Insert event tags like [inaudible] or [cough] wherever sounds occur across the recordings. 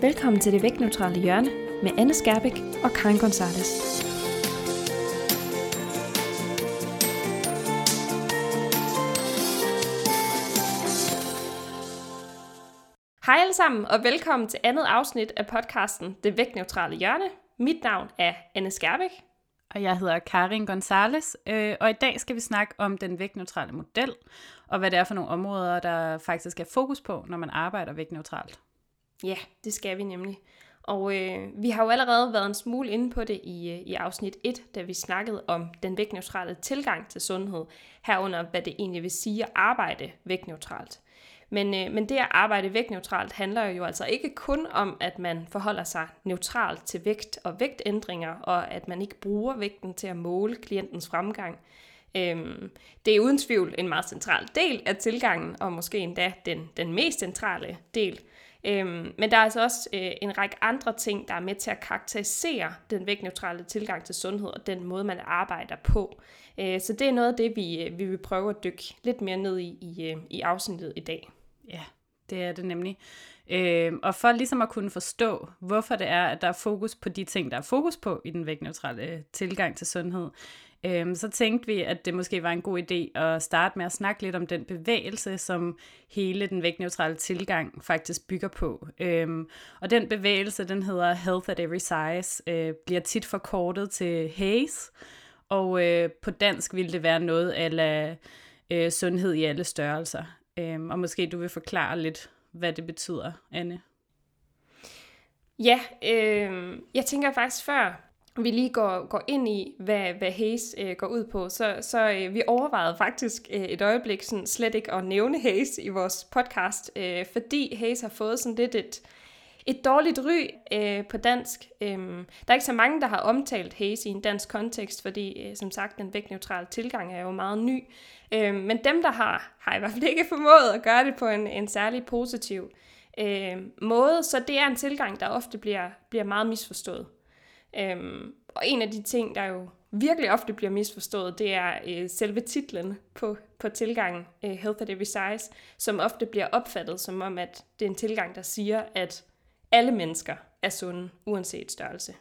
Velkommen til det vægtneutrale hjørne med Anne Skærbæk og Karin Gonzalez. Hej alle sammen, og velkommen til andet afsnit af podcasten Det vægtneutrale hjørne. Mit navn er Anne Skærbæk. Og jeg hedder Karin Gonzalez, øh, og i dag skal vi snakke om den vægtneutrale model, og hvad det er for nogle områder, der faktisk er fokus på, når man arbejder vægtneutralt. Ja, det skal vi nemlig. Og øh, vi har jo allerede været en smule inde på det i, øh, i afsnit 1, da vi snakkede om den vægtneutrale tilgang til sundhed, herunder hvad det egentlig vil sige at arbejde vægtneutralt. Men, øh, men det at arbejde vægtneutralt handler jo altså ikke kun om, at man forholder sig neutralt til vægt og vægtændringer, og at man ikke bruger vægten til at måle klientens fremgang. Øhm, det er uden tvivl en meget central del af tilgangen, og måske endda den, den mest centrale del. Øhm, men der er altså også øh, en række andre ting, der er med til at karakterisere den vægtneutrale tilgang til sundhed og den måde, man arbejder på. Øh, så det er noget af det, vi, øh, vi vil prøve at dykke lidt mere ned i i, øh, i afsnittet i dag. Ja, det er det nemlig. Øh, og for ligesom at kunne forstå, hvorfor det er, at der er fokus på de ting, der er fokus på i den vægtneutrale øh, tilgang til sundhed, Øhm, så tænkte vi, at det måske var en god idé at starte med at snakke lidt om den bevægelse, som hele den vægtneutrale tilgang faktisk bygger på. Øh, og den bevægelse, den hedder Health at Every Size, øh, bliver tit forkortet til HAZE, og øh, på dansk ville det være noget af øh, sundhed i alle størrelser. Øhm, og måske du vil forklare lidt, hvad det betyder, Anne. Ja, øh, jeg tænker faktisk før vi lige går, går ind i, hvad, hvad Hayes øh, går ud på, så, så øh, vi overvejede faktisk øh, et øjeblik sådan, slet ikke at nævne Hayes i vores podcast, øh, fordi Hayes har fået sådan lidt et, et dårligt ry øh, på dansk. Øh, der er ikke så mange, der har omtalt Haze i en dansk kontekst, fordi øh, som sagt, den vægtneutrale tilgang er jo meget ny. Øh, men dem, der har, har i hvert fald ikke formået at gøre det på en, en særlig positiv øh, måde, så det er en tilgang, der ofte bliver, bliver meget misforstået. Øhm, og en af de ting, der jo virkelig ofte bliver misforstået, det er øh, selve titlen på, på tilgangen, øh, Health at Every Size, som ofte bliver opfattet som om, at det er en tilgang, der siger, at alle mennesker er sunde, uanset størrelse.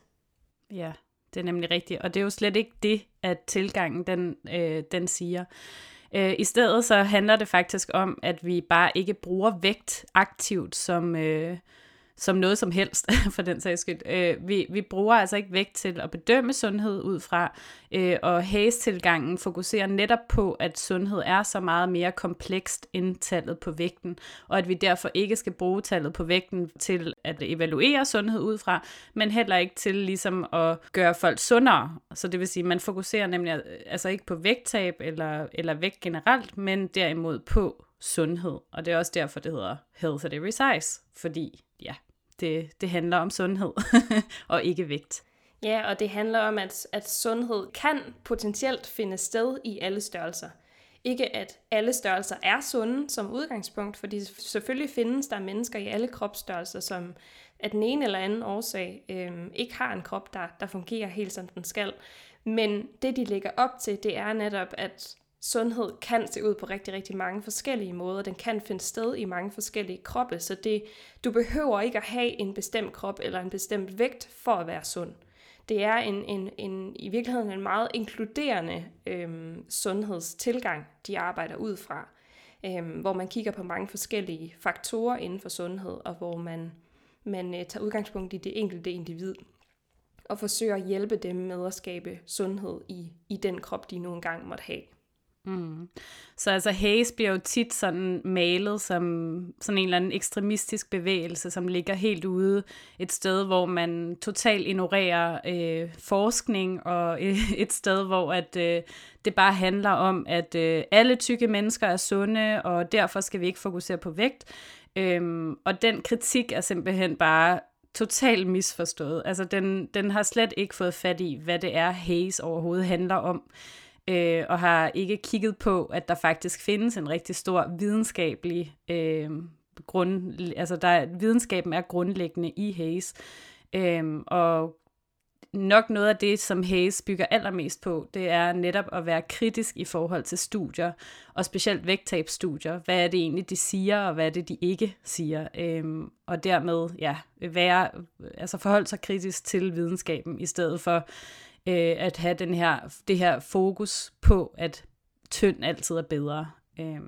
Ja, det er nemlig rigtigt. Og det er jo slet ikke det, at tilgangen den, øh, den siger. Øh, I stedet så handler det faktisk om, at vi bare ikke bruger vægt aktivt som, øh, som noget som helst, [laughs] for den sags skyld. Øh, vi, vi bruger altså ikke vægt til at bedømme sundhed ud fra, øh, og Hayes-tilgangen fokuserer netop på, at sundhed er så meget mere komplekst end tallet på vægten, og at vi derfor ikke skal bruge tallet på vægten til at evaluere sundhed ud fra, men heller ikke til ligesom at gøre folk sundere. Så det vil sige, at man fokuserer nemlig øh, altså ikke på vægttab eller, eller vægt generelt, men derimod på sundhed. Og det er også derfor, det hedder Health at Every Size, fordi det, det handler om sundhed [laughs] og ikke vægt. Ja, og det handler om, at, at sundhed kan potentielt finde sted i alle størrelser. Ikke at alle størrelser er sunde som udgangspunkt, fordi selvfølgelig findes der mennesker i alle kropsstørrelser, som af den ene eller anden årsag øh, ikke har en krop, der, der fungerer helt som den skal. Men det, de lægger op til, det er netop, at sundhed kan se ud på rigtig, rigtig mange forskellige måder. Den kan finde sted i mange forskellige kroppe, så det, du behøver ikke at have en bestemt krop eller en bestemt vægt for at være sund. Det er en, en, en, i virkeligheden en meget inkluderende øhm, sundhedstilgang, de arbejder ud fra, øhm, hvor man kigger på mange forskellige faktorer inden for sundhed, og hvor man, man øh, tager udgangspunkt i det enkelte individ og forsøger at hjælpe dem med at skabe sundhed i, i den krop, de nu engang måtte have. Mm. Så altså Hayes bliver jo tit sådan malet som sådan en eller anden ekstremistisk bevægelse, som ligger helt ude et sted, hvor man totalt ignorerer øh, forskning, og øh, [laughs] et sted, hvor at øh, det bare handler om, at øh, alle tykke mennesker er sunde, og derfor skal vi ikke fokusere på vægt. Øhm, og den kritik er simpelthen bare totalt misforstået. Altså den, den har slet ikke fået fat i, hvad det er, Hayes overhovedet handler om øh, og har ikke kigget på, at der faktisk findes en rigtig stor videnskabelig øh, grund, altså der videnskaben er grundlæggende i Hayes, øh, og nok noget af det, som Hayes bygger allermest på, det er netop at være kritisk i forhold til studier, og specielt vægttabsstudier. Hvad er det egentlig, de siger, og hvad er det, de ikke siger? Øhm, og dermed ja, være, altså forholde sig kritisk til videnskaben, i stedet for øh, at have den her, det her fokus på, at tynd altid er bedre. Øh,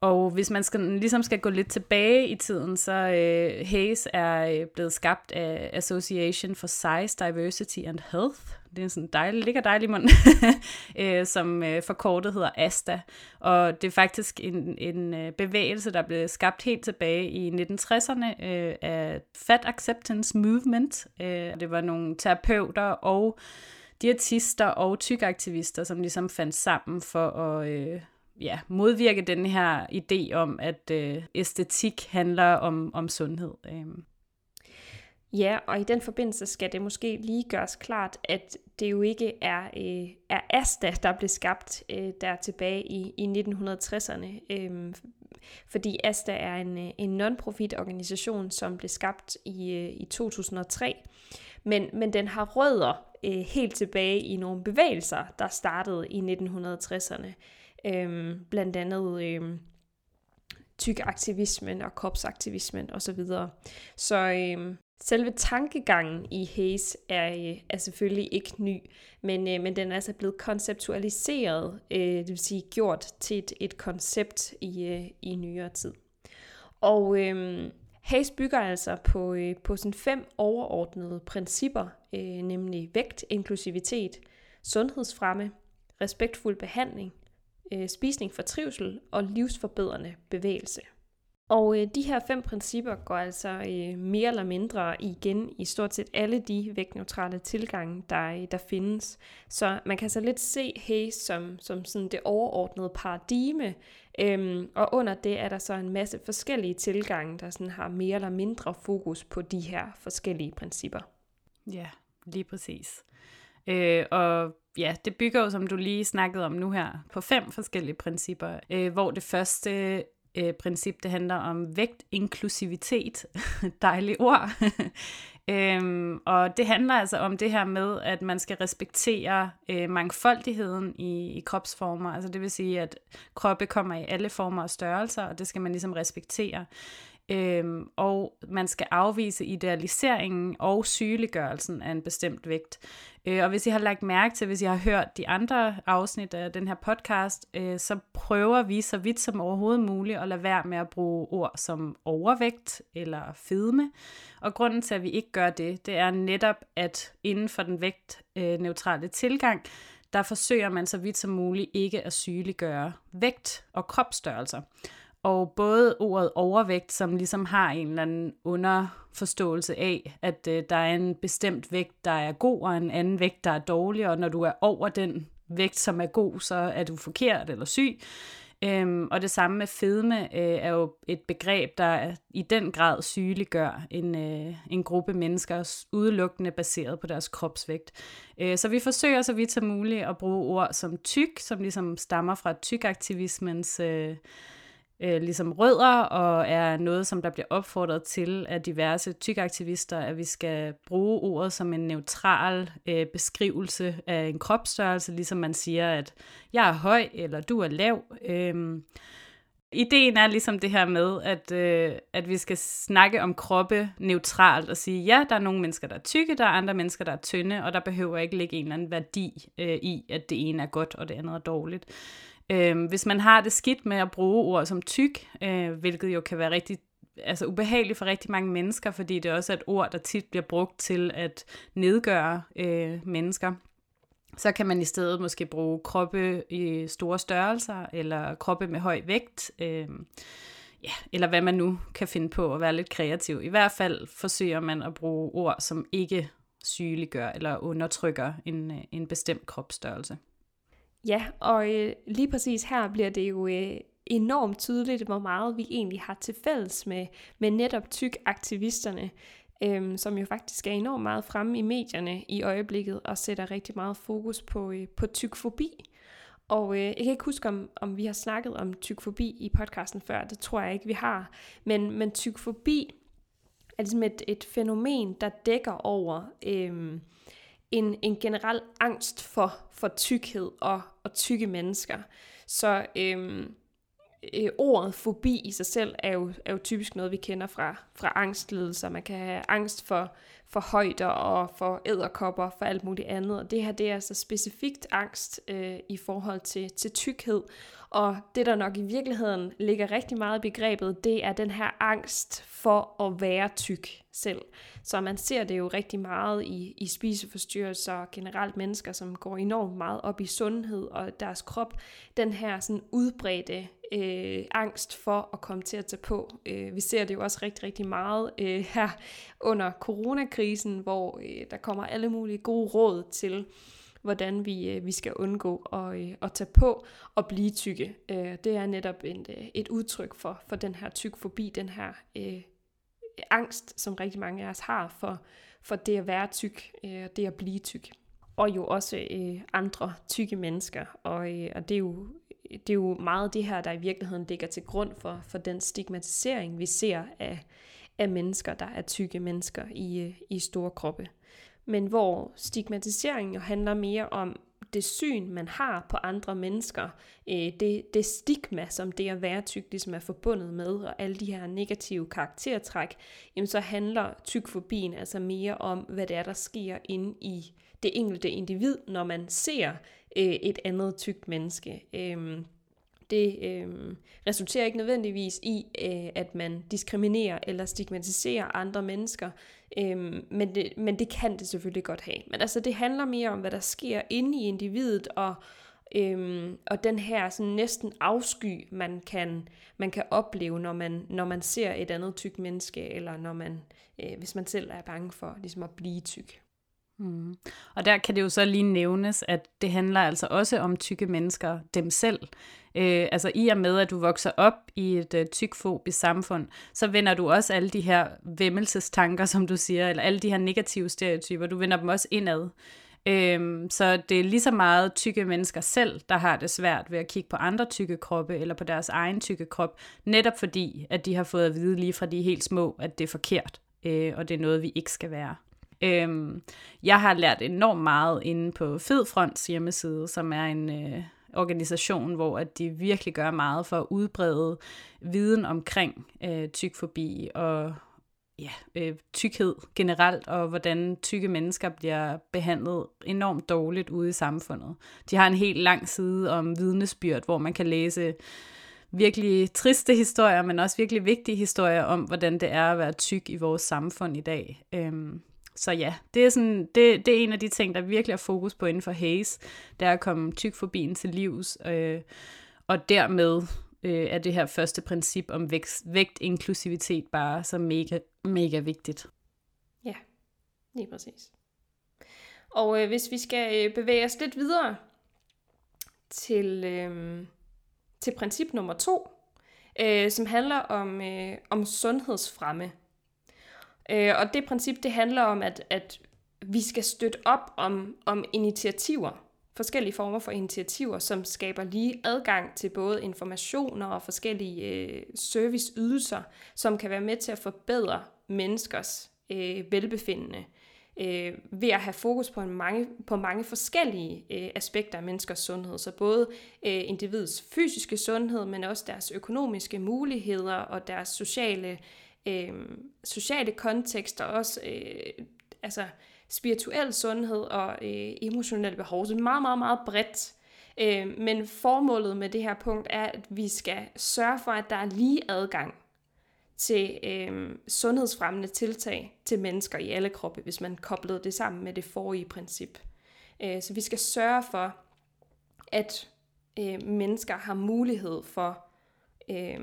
og hvis man skal, ligesom skal gå lidt tilbage i tiden, så øh, Hayes er øh, blevet skabt af Association for Size, Diversity and Health. Det er sådan dejlig, ligger dejlig mund, [laughs] øh, som øh, forkortet hedder ASTA. Og det er faktisk en, en øh, bevægelse, der blev skabt helt tilbage i 1960'erne øh, af Fat Acceptance Movement. Øh, det var nogle terapeuter og diætister og tykaktivister, som ligesom fandt sammen for at... Øh, ja, modvirke den her idé om, at øh, æstetik handler om, om sundhed. Øh. Ja, og i den forbindelse skal det måske lige gøres klart, at det jo ikke er, øh, er Asta, der blev skabt øh, der tilbage i, i 1960'erne. Øh, fordi Asta er en, øh, en non-profit organisation, som blev skabt i, øh, i 2003. Men, men den har rødder øh, helt tilbage i nogle bevægelser, der startede i 1960'erne. Øhm, blandt andet øhm, tykaktivismen og kropsaktivismen osv. Så, så øhm, selve tankegangen i Hayes er, øh, er selvfølgelig ikke ny, men, øh, men den er altså blevet konceptualiseret, øh, det vil sige gjort til et, et koncept i, øh, i nyere tid. Og øh, Hayes bygger altså på, øh, på sådan fem overordnede principper, øh, nemlig vægt, inklusivitet, sundhedsfremme, respektfuld behandling, øh, spisning for trivsel og livsforbedrende bevægelse. Og øh, de her fem principper går altså øh, mere eller mindre igen i stort set alle de vægtneutrale tilgange, der, øh, der findes. Så man kan så lidt se Hayes som, som sådan det overordnede paradigme, øhm, og under det er der så en masse forskellige tilgange, der sådan har mere eller mindre fokus på de her forskellige principper. Ja, lige præcis. Øh, og ja, det bygger jo, som du lige snakkede om nu her, på fem forskellige principper, øh, hvor det første øh, princip, det handler om vægtinklusivitet. [laughs] Dejligt ord. [laughs] øhm, og det handler altså om det her med, at man skal respektere øh, mangfoldigheden i, i kropsformer. Altså det vil sige, at kroppe kommer i alle former og størrelser, og det skal man ligesom respektere. Øhm, og man skal afvise idealiseringen og sygeliggørelsen af en bestemt vægt. Øh, og hvis I har lagt mærke til, hvis I har hørt de andre afsnit af den her podcast, øh, så prøver vi så vidt som overhovedet muligt at lade være med at bruge ord som overvægt eller fedme. Og grunden til, at vi ikke gør det, det er netop, at inden for den vægtneutrale øh, tilgang, der forsøger man så vidt som muligt ikke at sygeliggøre vægt og kropsstørrelser. Og både ordet overvægt, som ligesom har en eller anden underforståelse af, at øh, der er en bestemt vægt, der er god, og en anden vægt, der er dårlig, og når du er over den vægt, som er god, så er du forkert eller syg. Øhm, og det samme med fedme øh, er jo et begreb, der i den grad sygeliggør en, øh, en gruppe mennesker udelukkende baseret på deres kropsvægt. Øh, så vi forsøger så vidt som muligt at bruge ord som tyk, som ligesom stammer fra tykaktivismens øh, øh, ligesom rødder, og er noget, som der bliver opfordret til af diverse tykaktivister, at vi skal bruge ordet som en neutral øh, beskrivelse af en kropsstørrelse, ligesom man siger, at jeg er høj, eller du er lav. Øh, ideen er ligesom det her med, at, øh, at vi skal snakke om kroppe neutralt og sige, ja, der er nogle mennesker, der er tykke, der er andre mennesker, der er tynde, og der behøver ikke ligge en eller anden værdi øh, i, at det ene er godt, og det andet er dårligt. Øh, hvis man har det skidt med at bruge ord som tyk, øh, hvilket jo kan være rigtig altså ubehageligt for rigtig mange mennesker, fordi det også er et ord, der tit bliver brugt til at nedgøre øh, mennesker, så kan man i stedet måske bruge kroppe i store størrelser, eller kroppe med høj vægt, øh, ja, eller hvad man nu kan finde på at være lidt kreativ. I hvert fald forsøger man at bruge ord, som ikke sygeliggør eller undertrykker en, øh, en bestemt kropsstørrelse. Ja, og øh, lige præcis her bliver det jo øh, enormt tydeligt, hvor meget vi egentlig har til fælles med, med netop tyk-aktivisterne, øh, som jo faktisk er enormt meget fremme i medierne i øjeblikket og sætter rigtig meget fokus på, øh, på tykfobi. Og øh, jeg kan ikke huske, om, om vi har snakket om tykfobi i podcasten før, det tror jeg ikke, vi har. Men, men tykfobi er ligesom et, et fænomen, der dækker over Øh, en, en generel angst for, for tykkhed og, og tykke mennesker. Så øhm, øh, ordet fobi i sig selv er jo, er jo typisk noget, vi kender fra, fra angstlidelser. Man kan have angst for, for højder og for æderkopper, for alt muligt andet. Og det her, det er altså specifikt angst øh, i forhold til, til tykkhed. Og det, der nok i virkeligheden ligger rigtig meget i begrebet, det er den her angst for at være tyk selv. Så man ser det jo rigtig meget i, i spiseforstyrrelser og generelt mennesker, som går enormt meget op i sundhed og deres krop. Den her sådan udbredte øh, angst for at komme til at tage på. Øh, vi ser det jo også rigtig, rigtig meget øh, her under coronakrisen, hvor øh, der kommer alle mulige gode råd til, hvordan vi, øh, vi skal undgå at, øh, at tage på og blive tykke. Øh, det er netop en, et udtryk for, for den her tyk forbi, den her øh, angst, som rigtig mange af os har for, for det at være tyk, øh, det at blive tyk. Og jo også øh, andre tykke mennesker. Og, øh, og det er jo det er jo meget det her, der i virkeligheden ligger til grund for, for den stigmatisering, vi ser af, af mennesker, der er tykke mennesker i, i store kroppe. Men hvor stigmatiseringen jo handler mere om det syn, man har på andre mennesker, øh, det, det stigma, som det at være tyk ligesom er forbundet med, og alle de her negative karaktertræk, jamen så handler tykfobien altså mere om, hvad det er, der sker inde i det enkelte individ, når man ser øh, et andet tykt menneske. Øh, det øh, resulterer ikke nødvendigvis i, øh, at man diskriminerer eller stigmatiserer andre mennesker, øh, men, det, men det kan det selvfølgelig godt have. Men altså, det handler mere om, hvad der sker inde i individet, og, øh, og den her sådan næsten afsky, man kan, man kan opleve, når man, når man ser et andet tyk menneske, eller når man, øh, hvis man selv er bange for ligesom at blive tyk. Mm. Og der kan det jo så lige nævnes, at det handler altså også om tykke mennesker dem selv. Øh, altså i og med, at du vokser op i et øh, tykfobisk samfund, så vender du også alle de her vemmelsestanker, som du siger, eller alle de her negative stereotyper, du vender dem også indad. Øhm, så det er lige så meget tykke mennesker selv, der har det svært ved at kigge på andre tykke kroppe, eller på deres egen tykke krop, netop fordi, at de har fået at vide lige fra de helt små, at det er forkert, øh, og det er noget, vi ikke skal være. Øhm, jeg har lært enormt meget inde på Fedfronts hjemmeside, som er en øh, organisation, hvor at de virkelig gør meget for at udbrede viden omkring øh, tykfobi og ja, øh, tykkhed generelt, og hvordan tykke mennesker bliver behandlet enormt dårligt ude i samfundet. De har en helt lang side om vidnesbyrd, hvor man kan læse virkelig triste historier, men også virkelig vigtige historier om, hvordan det er at være tyk i vores samfund i dag. Øhm, så ja, det er, sådan, det, det er en af de ting, der virkelig er fokus på inden for Haze, det er at komme tykfobien til livs, øh, og dermed øh, er det her første princip om vægt, vægtinklusivitet bare så mega, mega vigtigt. Ja, lige præcis. Og øh, hvis vi skal øh, bevæge os lidt videre til, øh, til princip nummer to, øh, som handler om, øh, om sundhedsfremme Øh, og det princip, det handler om, at, at vi skal støtte op om, om initiativer, forskellige former for initiativer, som skaber lige adgang til både informationer og forskellige øh, serviceydelser, som kan være med til at forbedre menneskers øh, velbefindende øh, ved at have fokus på, en mange, på mange forskellige øh, aspekter af menneskers sundhed. Så både øh, individets fysiske sundhed, men også deres økonomiske muligheder og deres sociale øh, sociale kontekster, også øh, altså spirituel sundhed og øh, emotionelle behov. Så det er meget, meget, meget bredt. Øh, men formålet med det her punkt er, at vi skal sørge for, at der er lige adgang til øh, sundhedsfremmende tiltag til mennesker i alle kroppe, hvis man koblede det sammen med det forrige princip. Øh, så vi skal sørge for, at øh, mennesker har mulighed for øh,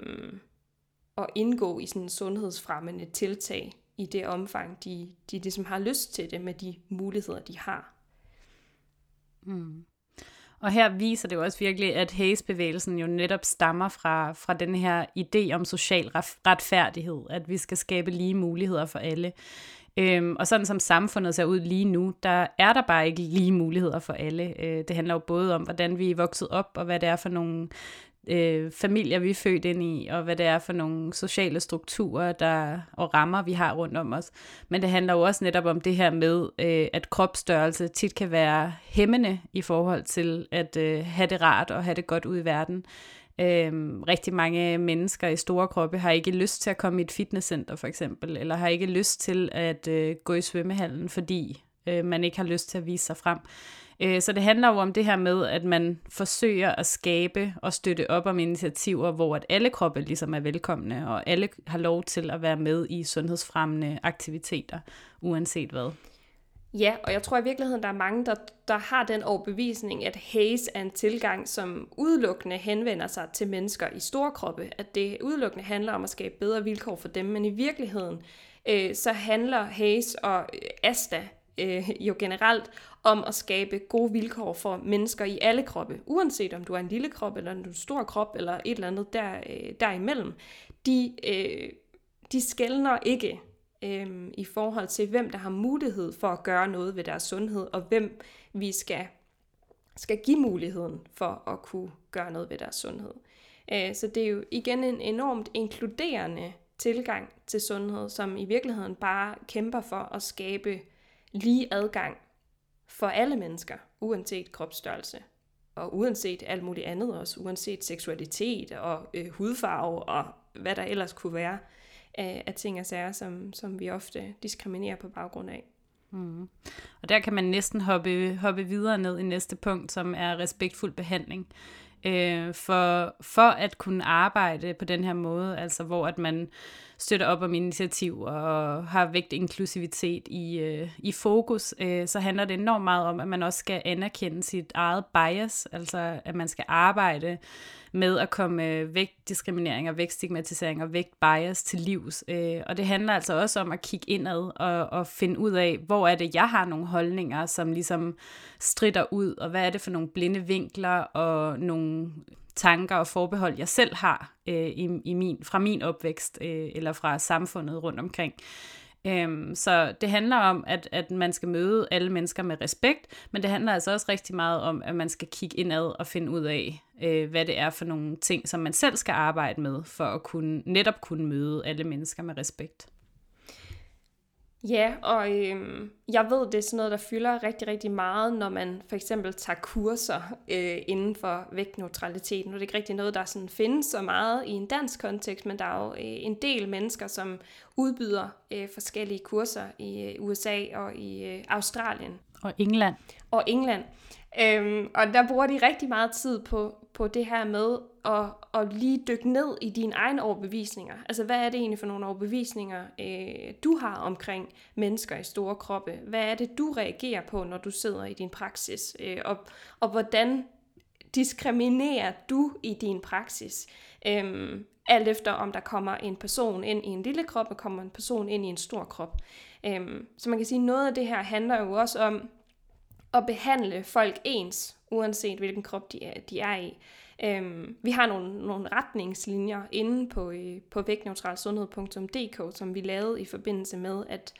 at indgå i sådan sundhedsfremmende tiltag i det omfang, de, de ligesom har lyst til det med de muligheder, de har. Mm. Og her viser det jo også virkelig, at Hayes-bevægelsen jo netop stammer fra, fra den her idé om social retfærdighed, at vi skal skabe lige muligheder for alle. Øhm, og sådan som samfundet ser ud lige nu, der er der bare ikke lige muligheder for alle. Øh, det handler jo både om, hvordan vi er vokset op, og hvad det er for nogle øh, familier, vi er født ind i, og hvad det er for nogle sociale strukturer der, og rammer, vi har rundt om os. Men det handler jo også netop om det her med, øh, at kropsstørrelse tit kan være hæmmende i forhold til at øh, have det rart og have det godt ud i verden. Øhm, rigtig mange mennesker i store kroppe har ikke lyst til at komme i et fitnesscenter for eksempel, eller har ikke lyst til at øh, gå i svømmehallen, fordi øh, man ikke har lyst til at vise sig frem. Øh, Øh, så det handler jo om det her med, at man forsøger at skabe og støtte op om initiativer, hvor at alle kroppe ligesom er velkomne, og alle har lov til at være med i sundhedsfremmende aktiviteter, uanset hvad. Ja, og jeg tror i virkeligheden, der er mange, der, der har den overbevisning, at haze er en tilgang, som udelukkende henvender sig til mennesker i store kroppe. At det udelukkende handler om at skabe bedre vilkår for dem, men i virkeligheden, øh, så handler haze og øh, asta øh, jo generelt om at skabe gode vilkår for mennesker i alle kroppe, uanset om du er en lille krop, eller en stor krop, eller et eller andet der, øh, derimellem. De, øh, de skældner ikke øh, i forhold til, hvem der har mulighed for at gøre noget ved deres sundhed, og hvem vi skal, skal give muligheden for at kunne gøre noget ved deres sundhed. Øh, så det er jo igen en enormt inkluderende tilgang til sundhed, som i virkeligheden bare kæmper for at skabe lige adgang for alle mennesker, uanset kropsstørrelse og uanset alt muligt andet også, uanset seksualitet og øh, hudfarve og hvad der ellers kunne være af, af ting og sager, som, som vi ofte diskriminerer på baggrund af. Mm. Og der kan man næsten hoppe, hoppe videre ned i næste punkt, som er respektfuld behandling. Øh, Øh, for, for at kunne arbejde på den her måde, altså hvor at man støtter op om initiativ og har vægt inklusivitet i, øh, i fokus, øh, så handler det enormt meget om, at man også skal anerkende sit eget bias, altså at man skal arbejde med at komme væk vægtdiskriminering og vægtstigmatisering og vægtbias til livs. Øh, og det handler altså også om at kigge indad og, og finde ud af, hvor er det, jeg har nogle holdninger, som ligesom strider ud, og hvad er det for nogle blinde vinkler og nogle tanker og forbehold, jeg selv har øh, i, i min, fra min opvækst øh, eller fra samfundet rundt omkring. Øhm, så det handler om, at, at man skal møde alle mennesker med respekt, men det handler altså også rigtig meget om, at man skal kigge indad og finde ud af, øh, hvad det er for nogle ting, som man selv skal arbejde med, for at kunne netop kunne møde alle mennesker med respekt. Ja, og øh, jeg ved, det er sådan noget, der fylder rigtig, rigtig meget, når man for eksempel tager kurser øh, inden for vægtneutraliteten. Nu er det ikke rigtig noget, der sådan findes så meget i en dansk kontekst, men der er jo øh, en del mennesker, som udbyder øh, forskellige kurser i øh, USA og i øh, Australien. Og England. Og England. Øhm, og der bruger de rigtig meget tid på, på det her med at, at lige dykke ned i dine egne overbevisninger. Altså, hvad er det egentlig for nogle overbevisninger, øh, du har omkring mennesker i store kroppe? Hvad er det, du reagerer på, når du sidder i din praksis? Øh, og, og hvordan diskriminerer du i din praksis? Øhm, alt efter om der kommer en person ind i en lille krop, og kommer en person ind i en stor krop. Øhm, så man kan sige, at noget af det her handler jo også om at behandle folk ens, uanset hvilken krop de er, de er i. Øhm, vi har nogle, nogle retningslinjer inde på, øh, på vægtneutralsundhed.dk, som vi lavede i forbindelse med, at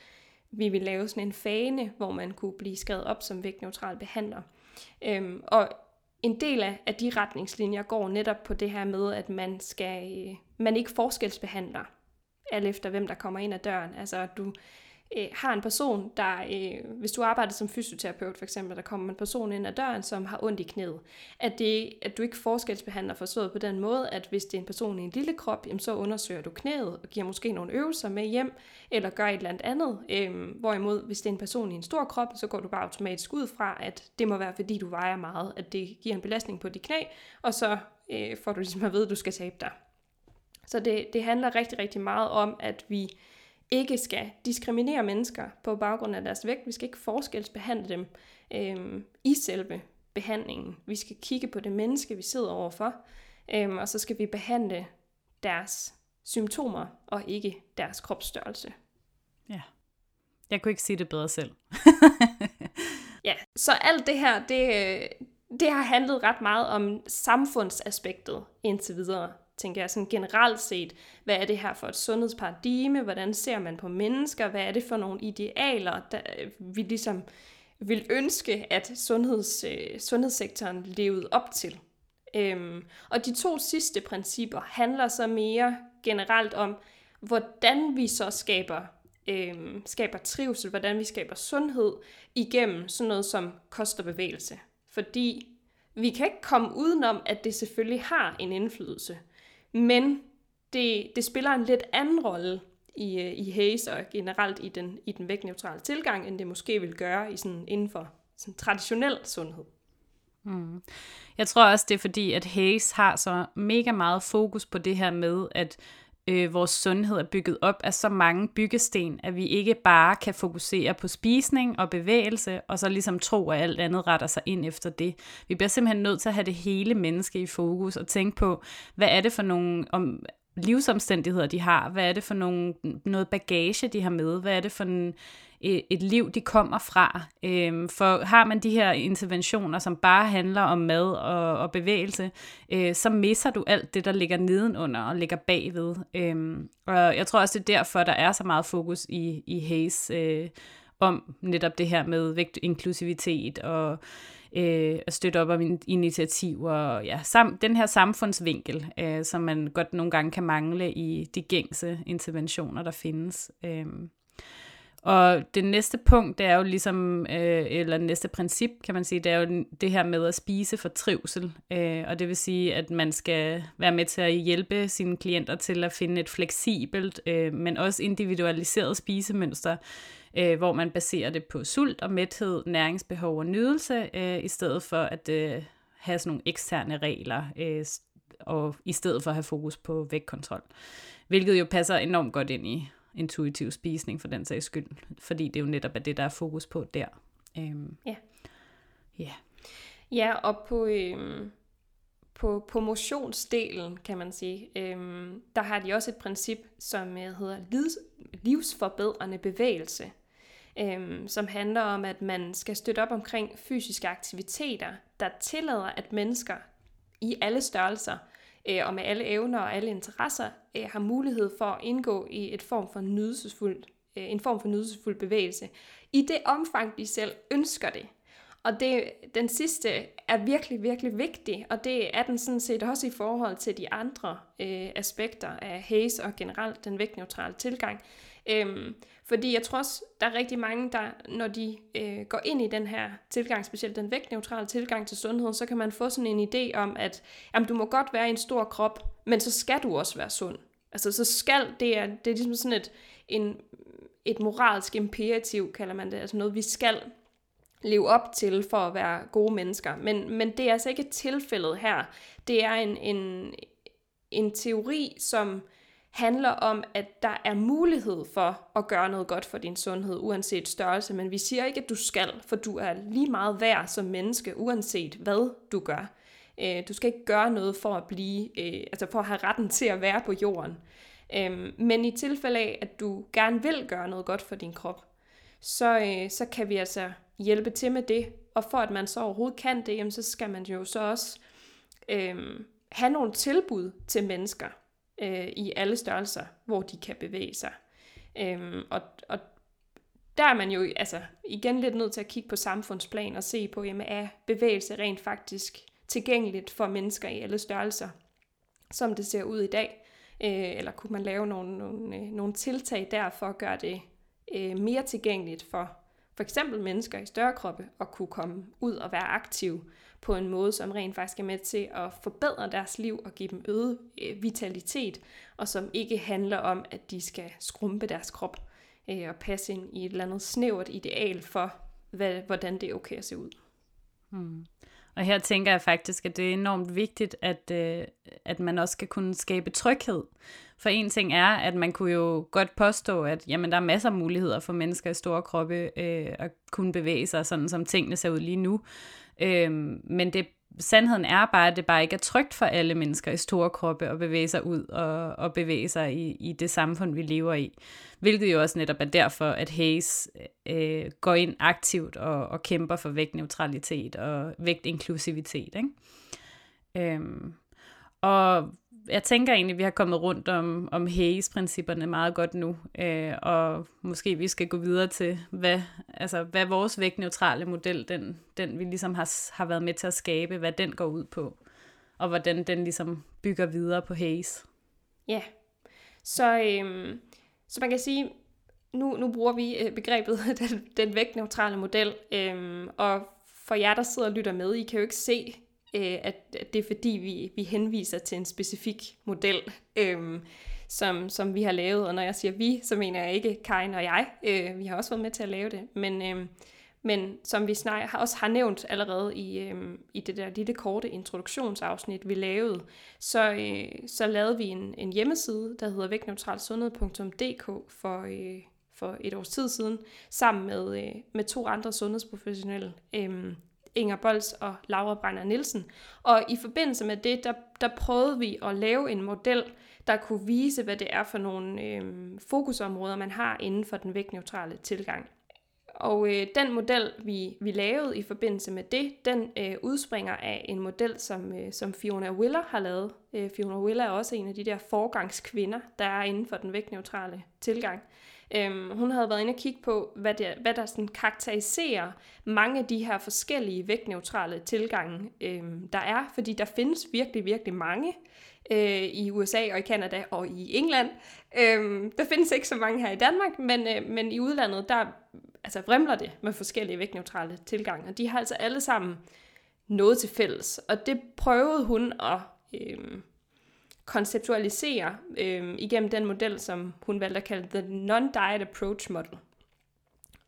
vi ville lave sådan en fane, hvor man kunne blive skrevet op som vægtneutral behandler. Øhm, og en del af, af de retningslinjer går netop på det her med, at man skal øh, man ikke forskelsbehandler alt efter hvem der kommer ind ad døren. Altså at du øh, har en person, der, øh, hvis du arbejder som fysioterapeut for eksempel, der kommer en person ind ad døren, som har ondt i knæet, at, det, at du ikke forskelsbehandler forstået på den måde, at hvis det er en person i en lille krop, jamen, så undersøger du knæet og giver måske nogle øvelser med hjem, eller gør et eller andet. Øh, hvorimod, hvis det er en person i en stor krop, så går du bare automatisk ud fra, at det må være, fordi du vejer meget, at det giver en belastning på dit knæ, og så øh, får du ligesom at vide, at du skal tabe dig. Så det, det handler rigtig, rigtig meget om, at vi ikke skal diskriminere mennesker på baggrund af deres vægt. Vi skal ikke forskelsbehandle dem øhm, i selve behandlingen. Vi skal kigge på det menneske, vi sidder overfor, øhm, og så skal vi behandle deres symptomer og ikke deres kropsstørrelse. Ja. Jeg kunne ikke sige det bedre selv. [laughs] ja, så alt det her, det, det har handlet ret meget om samfundsaspektet indtil videre tænker jeg sådan generelt set, hvad er det her for et sundhedsparadigme, hvordan ser man på mennesker, hvad er det for nogle idealer, der vi ligesom vil ønske, at sundheds, øh, sundhedssektoren levede op til. Øhm, og de to sidste principper handler så mere generelt om, hvordan vi så skaber, øhm, skaber trivsel, hvordan vi skaber sundhed igennem sådan noget som kost og bevægelse. Fordi vi kan ikke komme udenom, at det selvfølgelig har en indflydelse. Men det, det spiller en lidt anden rolle i, øh, i Hayes og generelt i den, i den vægtneutrale tilgang, end det måske vil gøre i sådan, inden for sådan traditionel sundhed. Mm. Jeg tror også, det er fordi, at Hayes har så mega meget fokus på det her med, at øh, vores sundhed er bygget op af så mange byggesten, at vi ikke bare kan fokusere på spisning og bevægelse, og så ligesom tro, at alt andet retter sig ind efter det. Vi bliver simpelthen nødt til at have det hele menneske i fokus og tænke på, hvad er det for nogle om, livsomstændigheder, de har? Hvad er det for nogle, noget bagage, de har med? Hvad er det for en, et liv, de kommer fra? Øhm, for har man de her interventioner, som bare handler om mad og, og bevægelse, øh, så misser du alt det, der ligger nedenunder og ligger bagved. Øhm, og jeg tror også, det er derfor, der er så meget fokus i, i Hayes øh, om netop det her med vægtinklusivitet og øh, at støtte op om initiativer, ja, sam, den her samfundsvinkel, øh, som man godt nogle gange kan mangle i de gængse interventioner, der findes. Øh. Og det næste punkt, det er jo ligesom, øh, eller næste princip, kan man sige, det er jo det her med at spise for trivsel. Øh, og det vil sige, at man skal være med til at hjælpe sine klienter til at finde et fleksibelt, øh, men også individualiseret spisemønster, øh, hvor man baserer det på sult og mæthed, næringsbehov og nydelse, øh, i stedet for at øh, have sådan nogle eksterne regler, øh, og i stedet for at have fokus på vægtkontrol. Hvilket jo passer enormt godt ind i intuitiv spisning for den sags skyld, fordi det jo netop er det, der er fokus på der. Øhm, ja. Ja. Ja, og på, øhm, på, på motionsdelen, kan man sige, øhm, der har de også et princip, som øh, hedder livs, livsforbedrende bevægelse øhm, som handler om, at man skal støtte op omkring fysiske aktiviteter, der tillader, at mennesker i alle størrelser øh, og med alle evner og alle interesser øh, har mulighed for at indgå i et form for nydelsesfuld, øh, en form for nydelsesfuld bevægelse. I det omfang, de selv ønsker det. Og det, den sidste er virkelig, virkelig vigtig, og det er den sådan set også i forhold til de andre øh, aspekter af Hayes og generelt den vægtneutrale tilgang. Øhm, fordi jeg tror også, der er rigtig mange, der når de øh, går ind i den her tilgang, specielt den vægtneutrale tilgang til sundhed, så kan man få sådan en idé om, at jamen, du må godt være i en stor krop, men så skal du også være sund. Altså så skal, det er, det er ligesom sådan et, en, et moralsk imperativ, kalder man det, altså noget vi skal leve op til for at være gode mennesker. Men, men det er altså ikke tilfældet her. Det er en, en, en teori, som handler om, at der er mulighed for at gøre noget godt for din sundhed, uanset størrelse, men vi siger ikke, at du skal, for du er lige meget værd som menneske, uanset hvad du gør. Øh, du skal ikke gøre noget for at blive, øh, altså for at have retten til at være på jorden. Øh, men i tilfælde af, at du gerne vil gøre noget godt for din krop, så, øh, så kan vi altså hjælpe til med det. Og for at man så overhovedet kan det, jamen, så skal man jo så også øh, have nogle tilbud til mennesker, øh, i alle størrelser, hvor de kan bevæge sig. Øhm, og, og der er man jo altså igen lidt nødt til at kigge på samfundsplan og se på, jamen er bevægelse rent faktisk tilgængeligt for mennesker i alle størrelser, som det ser ud i dag? Øh, eller kunne man lave nogle, nogle, øh, nogle tiltag der for at gøre det øh, mere tilgængeligt for for eksempel mennesker i større kroppe at kunne komme ud og være aktive på en måde, som rent faktisk er med til at forbedre deres liv og give dem øget øh, vitalitet, og som ikke handler om, at de skal skrumpe deres krop øh, og passe ind i et eller andet snævert ideal for, hvad, hvordan det er okay at se ud. Hmm. Og her tænker jeg faktisk, at det er enormt vigtigt, at, øh, at man også skal kunne skabe tryghed. For en ting er, at man kunne jo godt påstå, at jamen, der er masser af muligheder for mennesker i store kroppe øh, at kunne bevæge sig, sådan som tingene ser ud lige nu. Øhm, men det, sandheden er bare, at det bare ikke er trygt for alle mennesker i store kroppe at bevæge sig ud og, og bevæge sig i, i det samfund, vi lever i. Hvilket jo også netop er derfor, at Hayes øh, går ind aktivt og, og kæmper for vægtneutralitet og vægtinklusivitet. Ikke? Øhm, og jeg tænker egentlig, at vi har kommet rundt om, om Hayes-principperne meget godt nu, øh, og måske vi skal gå videre til, hvad, altså, hvad vores vægtneutrale model, den, den vi ligesom har, har været med til at skabe, hvad den går ud på. og hvordan den ligesom bygger videre på Hayes. Ja, så, øhm, så man kan sige, nu, nu bruger vi øh, begrebet [laughs] den, den vægtneutrale model, øhm, og for jer, der sidder og lytter med, I kan jo ikke se, øh, at, at det er fordi, vi, vi henviser til en specifik model, øh, som, som vi har lavet. Og når jeg siger vi, så mener jeg ikke Karin og jeg. Øh, vi har også været med til at lave det. Men, øh, men som vi snak, har, også har nævnt allerede i, øh, i det der lille korte introduktionsafsnit, vi lavede, så, øh, så lavede vi en, en hjemmeside, der hedder vægtneutralsundhed.dk for, øh, for et års tid siden, sammen med, øh, med to andre sundhedsprofessionelle, øh, Inger Bols og Laura Brænder Nielsen. Og i forbindelse med det, der, der prøvede vi at lave en model, der kunne vise, hvad det er for nogle øh, fokusområder, man har inden for den vægtneutrale tilgang. Og øh, den model, vi, vi lavede i forbindelse med det, den øh, udspringer af en model, som, øh, som Fiona Willer har lavet. Øh, Fiona Willer er også en af de der forgangskvinder, der er inden for den vægtneutrale tilgang. Øhm, hun havde været inde og kigge på, hvad, det, hvad der sådan karakteriserer mange af de her forskellige vægtneutrale tilgange, øhm, der er, fordi der findes virkelig, virkelig mange øh, i USA og i Kanada og i England. Øhm, der findes ikke så mange her i Danmark, men, øh, men i udlandet, der altså, vrimler det med forskellige vægtneutrale tilgange, og de har altså alle sammen noget til fælles. Og det prøvede hun at øh, konceptualisere øh, igennem den model, som hun valgte at kalde The Non-Diet Approach Model.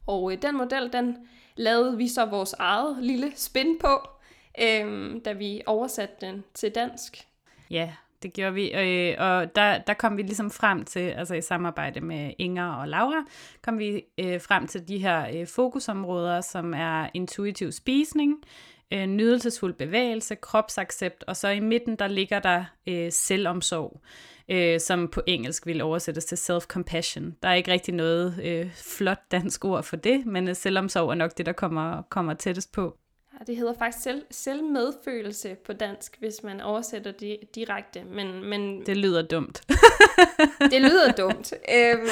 Og øh, den model, den lavede vi så vores eget lille spin på, øh, da vi oversatte den til dansk. Ja, det gjorde vi, øh, og der, der kom vi ligesom frem til, altså i samarbejde med Inger og Laura, kom vi øh, frem til de her øh, fokusområder, som er intuitiv spisning, øh, nydelsesfuld bevægelse, kropsaccept, og så i midten, der ligger der øh, selvomsorg, øh, som på engelsk vil oversættes til self-compassion. Der er ikke rigtig noget øh, flot dansk ord for det, men øh, selvomsorg er nok det, der kommer, kommer tættest på. Ja, det hedder faktisk selv, selvmedfølelse på dansk, hvis man oversætter det direkte. Men, men det lyder dumt. [laughs] det lyder dumt. [laughs] Øhm,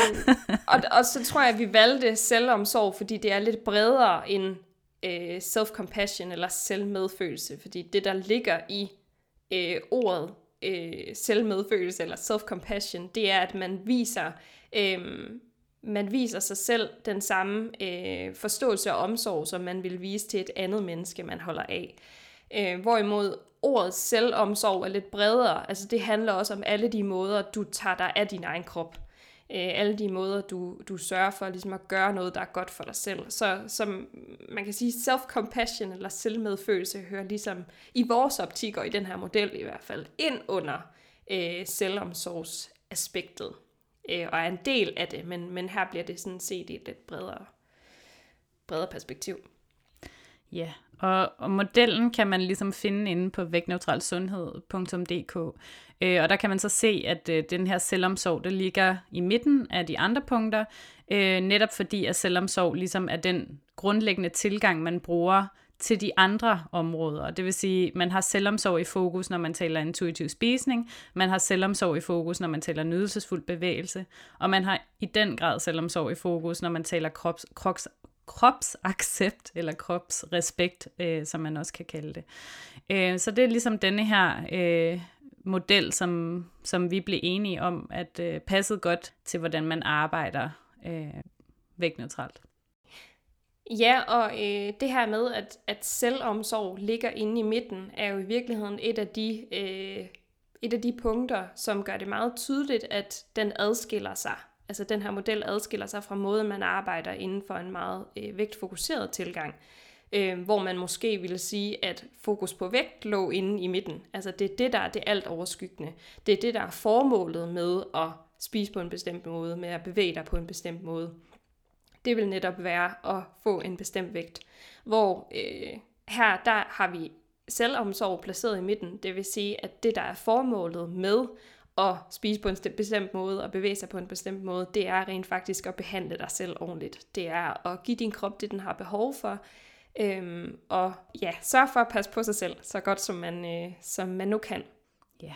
og, og så tror jeg, at vi valgte selvomsorg, fordi det er lidt bredere end øh, self-compassion eller selvmedfølelse. Fordi det, der ligger i øh, ordet øh, selvmedfølelse eller self-compassion, det er, at man viser... Øh, man viser sig selv den samme øh, forståelse og omsorg, som man vil vise til et andet menneske, man holder af. Øh, hvorimod ordet selvomsorg er lidt bredere. Altså det handler også om alle de måder, du tager dig af din egen krop. Øh, alle de måder, du, du sørger for ligesom at gøre noget, der er godt for dig selv. Så som man kan sige, self-compassion eller selvmedfølelse hører ligesom i vores optik og i den her model i hvert fald ind under øh, selvomsorgsaspektet øh, og er en del af det, men, men her bliver det sådan set i et lidt bredere, bredere perspektiv. Ja, og, og modellen kan man ligesom finde inde på vægtneutralsundhed.dk, øh, og der kan man så se, at øh, den her selvomsorg, der ligger i midten af de andre punkter, øh, netop fordi at selvomsorg ligesom er den grundlæggende tilgang, man bruger til de andre områder. Det vil sige, man har selvomsorg i fokus, når man taler intuitiv spisning, man har selvomsorg i fokus, når man taler nydelsesfuld bevægelse, og man har i den grad selvomsorg i fokus, når man taler krops, krops, kropsaccept, eller kropsrespekt, øh, som man også kan kalde det. Øh, så det er ligesom denne her øh, model, som, som vi blev enige om, at øh, passede godt til, hvordan man arbejder øh, vægtneutralt. Ja, og øh, det her med, at, at selvomsorg ligger inde i midten, er jo i virkeligheden et af de... Øh, et af de punkter, som gør det meget tydeligt, at den adskiller sig. Altså den her model adskiller sig fra måden, man arbejder inden for en meget øh, vægtfokuseret tilgang. Øh, hvor man måske ville sige, at fokus på vægt lå inde i midten. Altså det er det, der er det alt overskyggende. Det er det, der er formålet med at spise på en bestemt måde, med at bevæge dig på en bestemt måde det vil netop være at få en bestemt vægt. Hvor øh, her, der har vi selvomsorg placeret i midten. Det vil sige, at det, der er formålet med at spise på en bestemt måde og bevæge sig på en bestemt måde, det er rent faktisk at behandle dig selv ordentligt. Det er at give din krop det, den har behov for. Øhm, og ja, sørg for at passe på sig selv så godt, som man, øh, som man nu kan. Ja,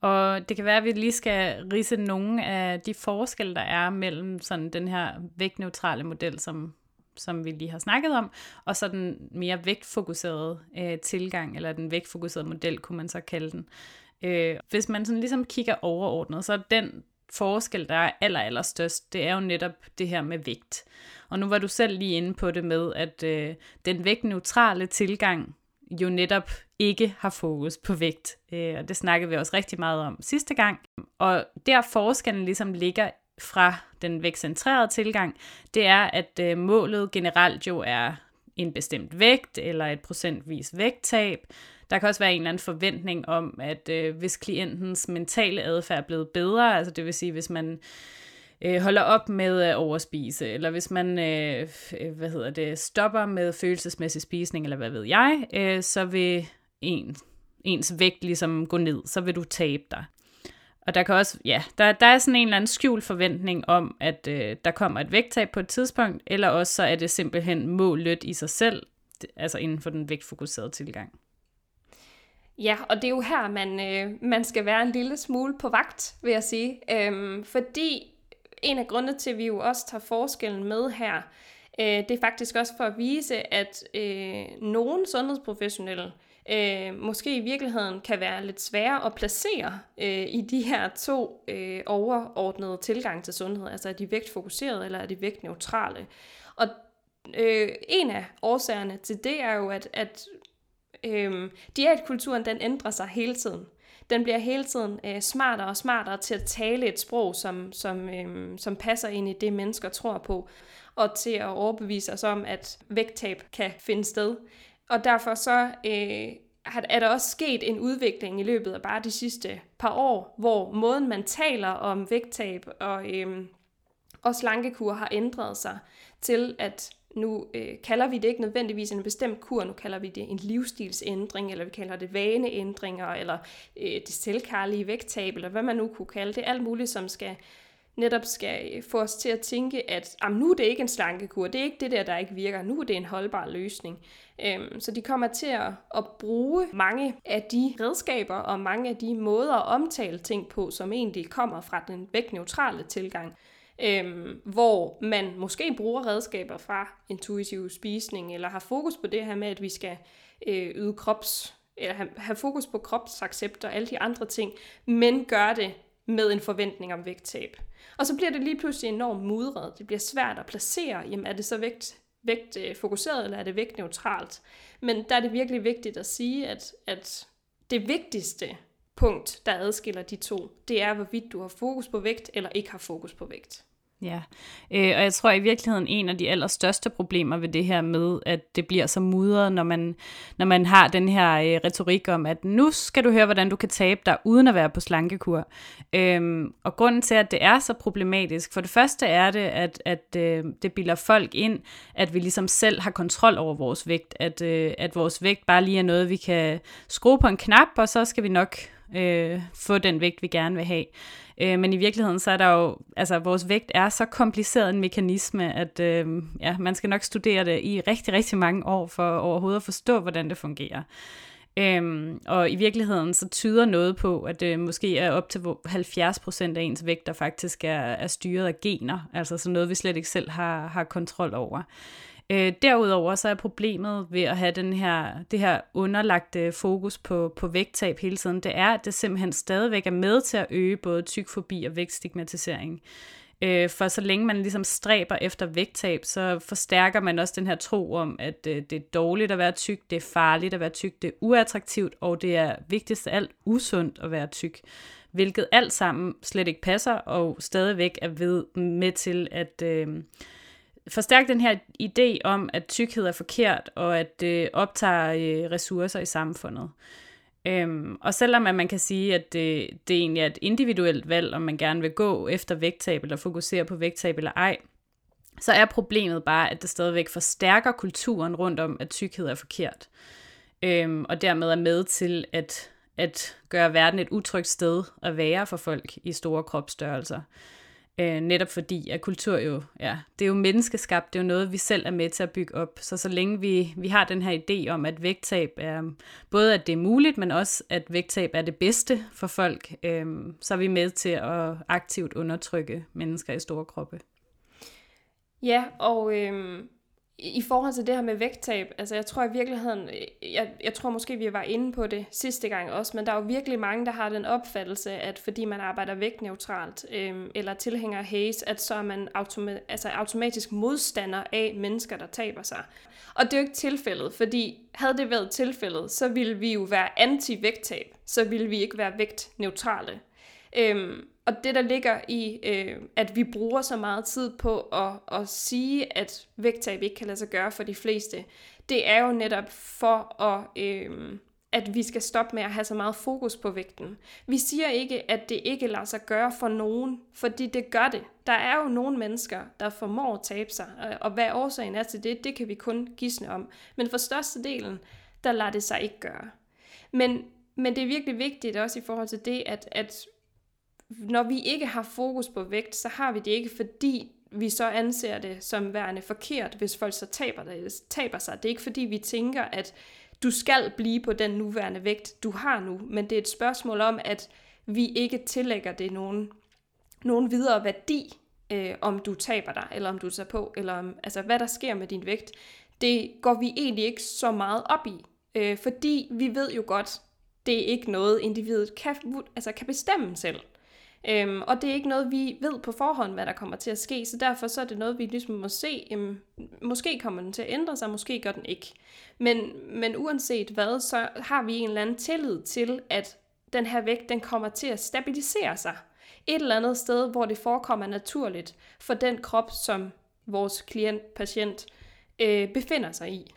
og det kan være, at vi lige skal rise nogle af de forskelle, der er mellem sådan den her vægtneutrale model, som som vi lige har snakket om, og så den mere vægtfokuserede øh, tilgang, eller den vægtfokuserede model, kunne man så kalde den. Øh, hvis man sådan ligesom kigger overordnet, så er den forskel, der er aller, aller størst, det er jo netop det her med vægt. Og nu var du selv lige inde på det med, at øh, den vægtneutrale tilgang jo netop ikke har fokus på vægt. Øh, og det snakkede vi også rigtig meget om sidste gang. Og der forskellen ligesom ligger fra den vægtcentrerede tilgang, det er, at øh, målet generelt jo er en bestemt vægt eller et procentvis vægttab. Der kan også være en eller anden forventning om, at øh, hvis klientens mentale adfærd er blevet bedre, altså det vil sige, hvis man øh, holder op med at overspise, eller hvis man øh, øh, hvad hedder det, stopper med følelsesmæssig spisning, eller hvad ved jeg, øh, så vil en, ens vægt ligesom gå ned, så vil du tabe dig. Og der kan også, ja, der, der er sådan en eller anden skjult forventning om, at øh, der kommer et vægttab på et tidspunkt, eller også så er det simpelthen målet i sig selv, altså inden for den vægtfokuserede tilgang. Ja, og det er jo her, man, øh, man skal være en lille smule på vagt, vil jeg sige. Øhm, fordi en af grundene til, at vi jo også tager forskellen med her, øh, det er faktisk også for at vise, at øh, nogle sundhedsprofessionelle øh, måske i virkeligheden kan være lidt svære at placere øh, i de her to øh, overordnede tilgang til sundhed. Altså er de vægtfokuserede eller er de vægtneutrale? Og øh, en af årsagerne til det er jo, at, at Øhm, diætkulturen den ændrer sig hele tiden. Den bliver hele tiden øh, smartere og smartere til at tale et sprog, som, som, øh, som passer ind i det, mennesker tror på, og til at overbevise os om, at vægttab kan finde sted. Og derfor så øh, er der også sket en udvikling i løbet af bare de sidste par år, hvor måden man taler om vægttab og, øh, og slankekur har ændret sig til, at nu øh, kalder vi det ikke nødvendigvis en bestemt kur, nu kalder vi det en livsstilsændring, eller vi kalder det vaneændringer, eller øh, det selvkærlige vægttab, eller hvad man nu kunne kalde det. Alt muligt, som skal netop skal øh, få os til at tænke, at jamen, nu er det ikke en slankekur, det er ikke det der, der ikke virker, nu er det en holdbar løsning. Øhm, så de kommer til at, at bruge mange af de redskaber og mange af de måder at omtale ting på, som egentlig kommer fra den vægtneutrale tilgang øhm, hvor man måske bruger redskaber fra intuitiv spisning, eller har fokus på det her med, at vi skal øh, yde krops, eller have, have fokus på kropsaccept og alle de andre ting, men gør det med en forventning om vægttab. Og så bliver det lige pludselig enormt mudret. Det bliver svært at placere, jamen er det så vægt, vægtfokuseret, øh, eller er det vægtneutralt? Men der er det virkelig vigtigt at sige, at, at det vigtigste punkt, der adskiller de to, det er, hvorvidt du har fokus på vægt eller ikke har fokus på vægt. Ja, øh, og jeg tror i virkeligheden en af de allerstørste problemer ved det her med, at det bliver så mudret, når man, når man har den her øh, retorik om, at nu skal du høre, hvordan du kan tabe dig uden at være på slankekur. Øhm, og grunden til, at det er så problematisk, for det første er det, at, at øh, det bilder folk ind, at vi ligesom selv har kontrol over vores vægt, at, øh, at vores vægt bare lige er noget, vi kan skrue på en knap, og så skal vi nok øh, få den vægt, vi gerne vil have. Øh, men i virkeligheden, så er der jo, altså vores vægt er så kompliceret en mekanisme, at øh, ja, man skal nok studere det i rigtig, rigtig mange år, for overhovedet at forstå, hvordan det fungerer. Øhm, og i virkeligheden så tyder noget på, at det måske er op til 70% af ens vægt, der faktisk er, er styret af gener, altså sådan noget, vi slet ikke selv har, har kontrol over. Øh, derudover så er problemet ved at have den her, det her underlagte fokus på, på vægttab hele tiden, det er, at det simpelthen stadigvæk er med til at øge både tykfobi og vægtstigmatisering. Øh, for så længe man ligesom stræber efter vægttab, så forstærker man også den her tro om, at øh, det er dårligt at være tyk, det er farligt at være tyk, det er uattraktivt, og det er vigtigst af alt usundt at være tyk. Hvilket alt sammen slet ikke passer, og stadigvæk er ved med til at... Øh, forstærke den her idé om, at tykkhed er forkert, og at det optager øh, ressourcer i samfundet. Øhm, og selvom at man kan sige, at det, det egentlig er et individuelt valg, om man gerne vil gå efter vægttab, eller fokusere på vægttab eller ej, så er problemet bare, at det stadigvæk forstærker kulturen rundt om, at tykkhed er forkert. Øhm, og dermed er med til at, at gøre verden et utrygt sted at være for folk i store kropsstørrelser. Øh, netop fordi, at kultur jo, ja, det er jo menneskeskabt, det er jo noget, vi selv er med til at bygge op. Så så længe vi, vi har den her idé om, at vægttab er, både at det er muligt, men også at vægttab er det bedste for folk, øh, så er vi med til at aktivt undertrykke mennesker i store kroppe. Ja, og øh, i forhold til det her med vægttab, altså jeg tror i virkeligheden, jeg, jeg tror måske vi var inde på det sidste gang også, men der er jo virkelig mange, der har den opfattelse, at fordi man arbejder vægtneutralt, øh, eller tilhænger haze, Hayes, at så er man automa- altså automatisk modstander af mennesker, der taber sig. Og det er jo ikke tilfældet, fordi havde det været tilfældet, så ville vi jo være anti-vægttab, så ville vi ikke være vægtneutrale. Øhm, og det, der ligger i, øh, at vi bruger så meget tid på at, at sige, at vægttab ikke kan lade sig gøre for de fleste, det er jo netop for at... Øh, at vi skal stoppe med at have så meget fokus på vægten. Vi siger ikke, at det ikke lader sig gøre for nogen, fordi det gør det. Der er jo nogle mennesker, der formår at tabe sig, og hvad årsagen er til det, det kan vi kun gisne om. Men for størstedelen, der lader det sig ikke gøre. Men, men det er virkelig vigtigt også i forhold til det, at, at når vi ikke har fokus på vægt, så har vi det ikke, fordi vi så anser det som værende forkert, hvis folk så taber, det, taber sig. Det er ikke fordi, vi tænker, at du skal blive på den nuværende vægt, du har nu, men det er et spørgsmål om, at vi ikke tillægger det nogen, nogen videre værdi, øh, om du taber dig, eller om du tager på, eller om, altså, hvad der sker med din vægt. Det går vi egentlig ikke så meget op i, øh, fordi vi ved jo godt, det er ikke noget, individet kan, altså, kan bestemme selv. Øhm, og det er ikke noget, vi ved på forhånd, hvad der kommer til at ske, så derfor så er det noget, vi ligesom må se, øhm, måske kommer den til at ændre sig, måske gør den ikke. Men, men uanset hvad, så har vi en eller anden tillid til, at den her vægt, den kommer til at stabilisere sig. Et eller andet sted, hvor det forekommer naturligt for den krop, som vores klient, patient, øh, befinder sig i.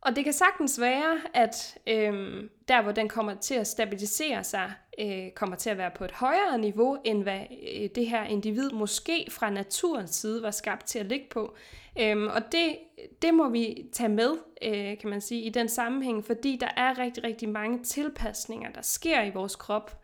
Og det kan sagtens være, at øh, der, hvor den kommer til at stabilisere sig, øh, kommer til at være på et højere niveau, end hvad øh, det her individ måske fra naturens side var skabt til at ligge på. Øhm, og det, det må vi tage med, øh, kan man sige, i den sammenhæng, fordi der er rigtig, rigtig mange tilpasninger, der sker i vores krop.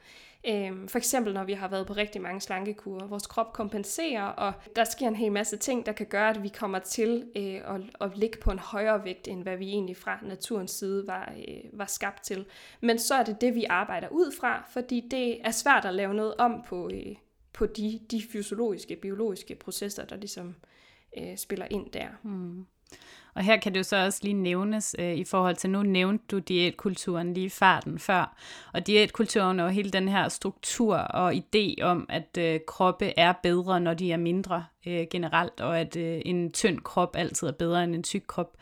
Øhm, for eksempel når vi har været på rigtig mange slankekurer. Vores krop kompenserer, og der sker en hel masse ting, der kan gøre, at vi kommer til øh, at, at ligge på en højere vægt, end hvad vi egentlig fra naturens side var, øh, var skabt til. Men så er det det, vi arbejder ud fra, fordi det er svært at lave noget om på, øh, på de, de fysiologiske, biologiske processer, der ligesom øh, spiller ind der. Mm. Og her kan det jo så også lige nævnes øh, i forhold til, nu nævnte du diætkulturen lige i farten før, og diætkulturen er jo hele den her struktur og idé om, at øh, kroppe er bedre, når de er mindre øh, generelt, og at øh, en tynd krop altid er bedre end en tyk krop.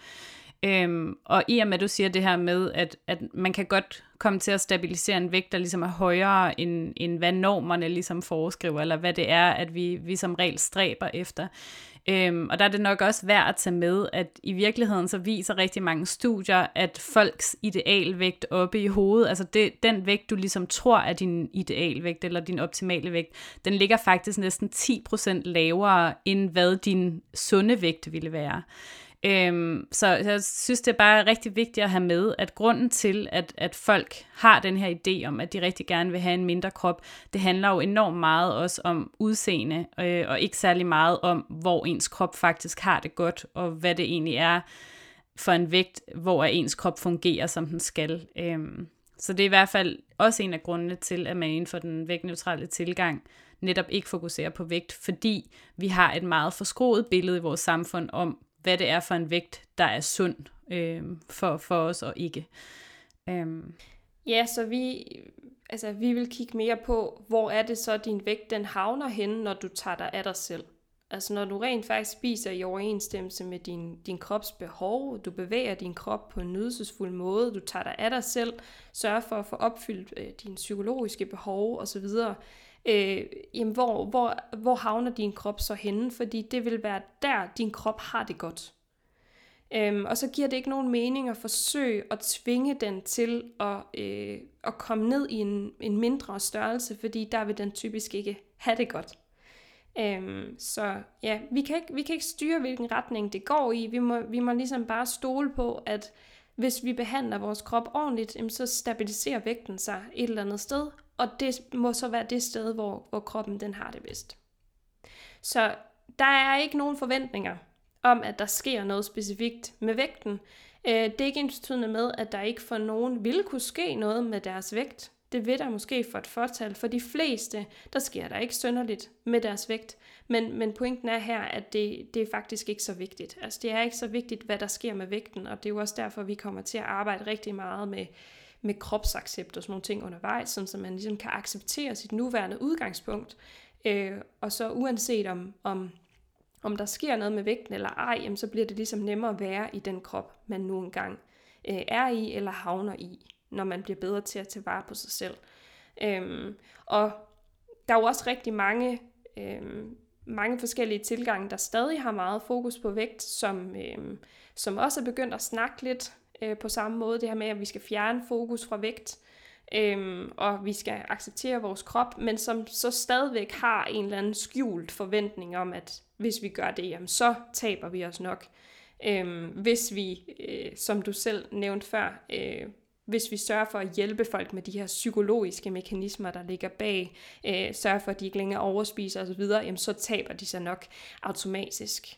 Øhm, og i og med, at du siger det her med, at, at man kan godt komme til at stabilisere en vægt, der ligesom er højere, end, end hvad normerne ligesom foreskriver, eller hvad det er, at vi, vi som regel stræber efter, Øhm, og der er det nok også værd at tage med, at i virkeligheden så viser rigtig mange studier, at folks idealvægt oppe i hovedet, altså det, den vægt, du ligesom tror er din idealvægt eller din optimale vægt, den ligger faktisk næsten 10% lavere, end hvad din sunde vægt ville være. Øhm, så jeg synes, det er bare rigtig vigtigt at have med, at grunden til, at, at folk har den her idé om, at de rigtig gerne vil have en mindre krop, det handler jo enormt meget også om udseende, øh, og ikke særlig meget om, hvor ens krop faktisk har det godt, og hvad det egentlig er for en vægt, hvor ens krop fungerer, som den skal. Øhm, så det er i hvert fald også en af grundene til, at man inden for den vægtneutrale tilgang netop ikke fokuserer på vægt, fordi vi har et meget forskroet billede i vores samfund om, hvad det er for en vægt, der er sund øh, for, for os og ikke. Øh. Ja, så vi, altså, vi vil kigge mere på, hvor er det så, din vægt den havner henne, når du tager dig af dig selv. Altså når du rent faktisk spiser i overensstemmelse med din, din krops behov, du bevæger din krop på en nydelsesfuld måde, du tager dig af dig selv, sørger for at få opfyldt øh, dine psykologiske behov osv., øh, jamen hvor, hvor, hvor havner din krop så henne? Fordi det vil være der, din krop har det godt. Øhm, og så giver det ikke nogen mening at forsøge at tvinge den til at, øh, at komme ned i en, en mindre størrelse, fordi der vil den typisk ikke have det godt. Øhm, så ja, vi kan, ikke, vi kan ikke styre, hvilken retning det går i. Vi må, vi må ligesom bare stole på, at hvis vi behandler vores krop ordentligt, så stabiliserer vægten sig et eller andet sted, og det må så være det sted, hvor, hvor kroppen den har det bedst. Så der er ikke nogen forventninger om, at der sker noget specifikt med vægten. Øh, det er ikke ensbetydende med, at der ikke for nogen vil kunne ske noget med deres vægt. Det vil der måske for et fortal. For de fleste, der sker der ikke sønderligt med deres vægt. Men, men pointen er her, at det, det er faktisk ikke så vigtigt. Altså det er ikke så vigtigt, hvad der sker med vægten, og det er jo også derfor, vi kommer til at arbejde rigtig meget med, med kropsaccept og sådan nogle ting undervejs, sådan så man ligesom kan acceptere sit nuværende udgangspunkt. Øh, og så uanset om, om, om der sker noget med vægten eller ej, jamen, så bliver det ligesom nemmere at være i den krop, man nu engang øh, er i eller havner i når man bliver bedre til at tage vare på sig selv. Øhm, og der er jo også rigtig mange, øhm, mange forskellige tilgange, der stadig har meget fokus på vægt, som, øhm, som også er begyndt at snakke lidt øh, på samme måde. Det her med, at vi skal fjerne fokus fra vægt, øhm, og vi skal acceptere vores krop, men som så stadigvæk har en eller anden skjult forventning om, at hvis vi gør det, jamen, så taber vi os nok. Øhm, hvis vi, øh, som du selv nævnte før, øh, hvis vi sørger for at hjælpe folk med de her psykologiske mekanismer, der ligger bag, øh, sørger for, at de ikke længere overspiser osv., jamen så taber de sig nok automatisk.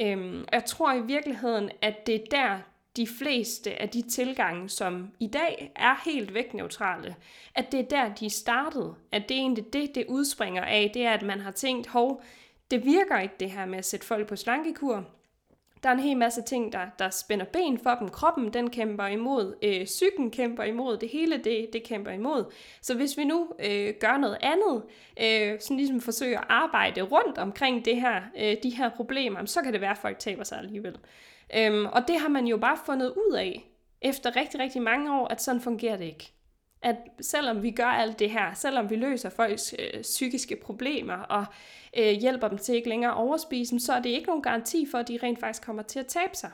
Øhm, jeg tror i virkeligheden, at det er der, de fleste af de tilgange, som i dag er helt vægtneutrale, at det er der, de startede. At det er egentlig det, det udspringer af, det er, at man har tænkt, hov, det virker ikke det her med at sætte folk på slankekur, der er en hel masse ting, der, der spænder ben for dem. Kroppen, den kæmper imod. Øh, psyken kæmper imod. Det hele, det, det kæmper imod. Så hvis vi nu øh, gør noget andet, øh, sådan ligesom forsøger at arbejde rundt omkring det her, øh, de her problemer, så kan det være, at folk taber sig alligevel. Øhm, og det har man jo bare fundet ud af, efter rigtig, rigtig mange år, at sådan fungerer det ikke at selvom vi gør alt det her, selvom vi løser folks øh, psykiske problemer og øh, hjælper dem til ikke længere at overspise, så er det ikke nogen garanti for, at de rent faktisk kommer til at tabe sig.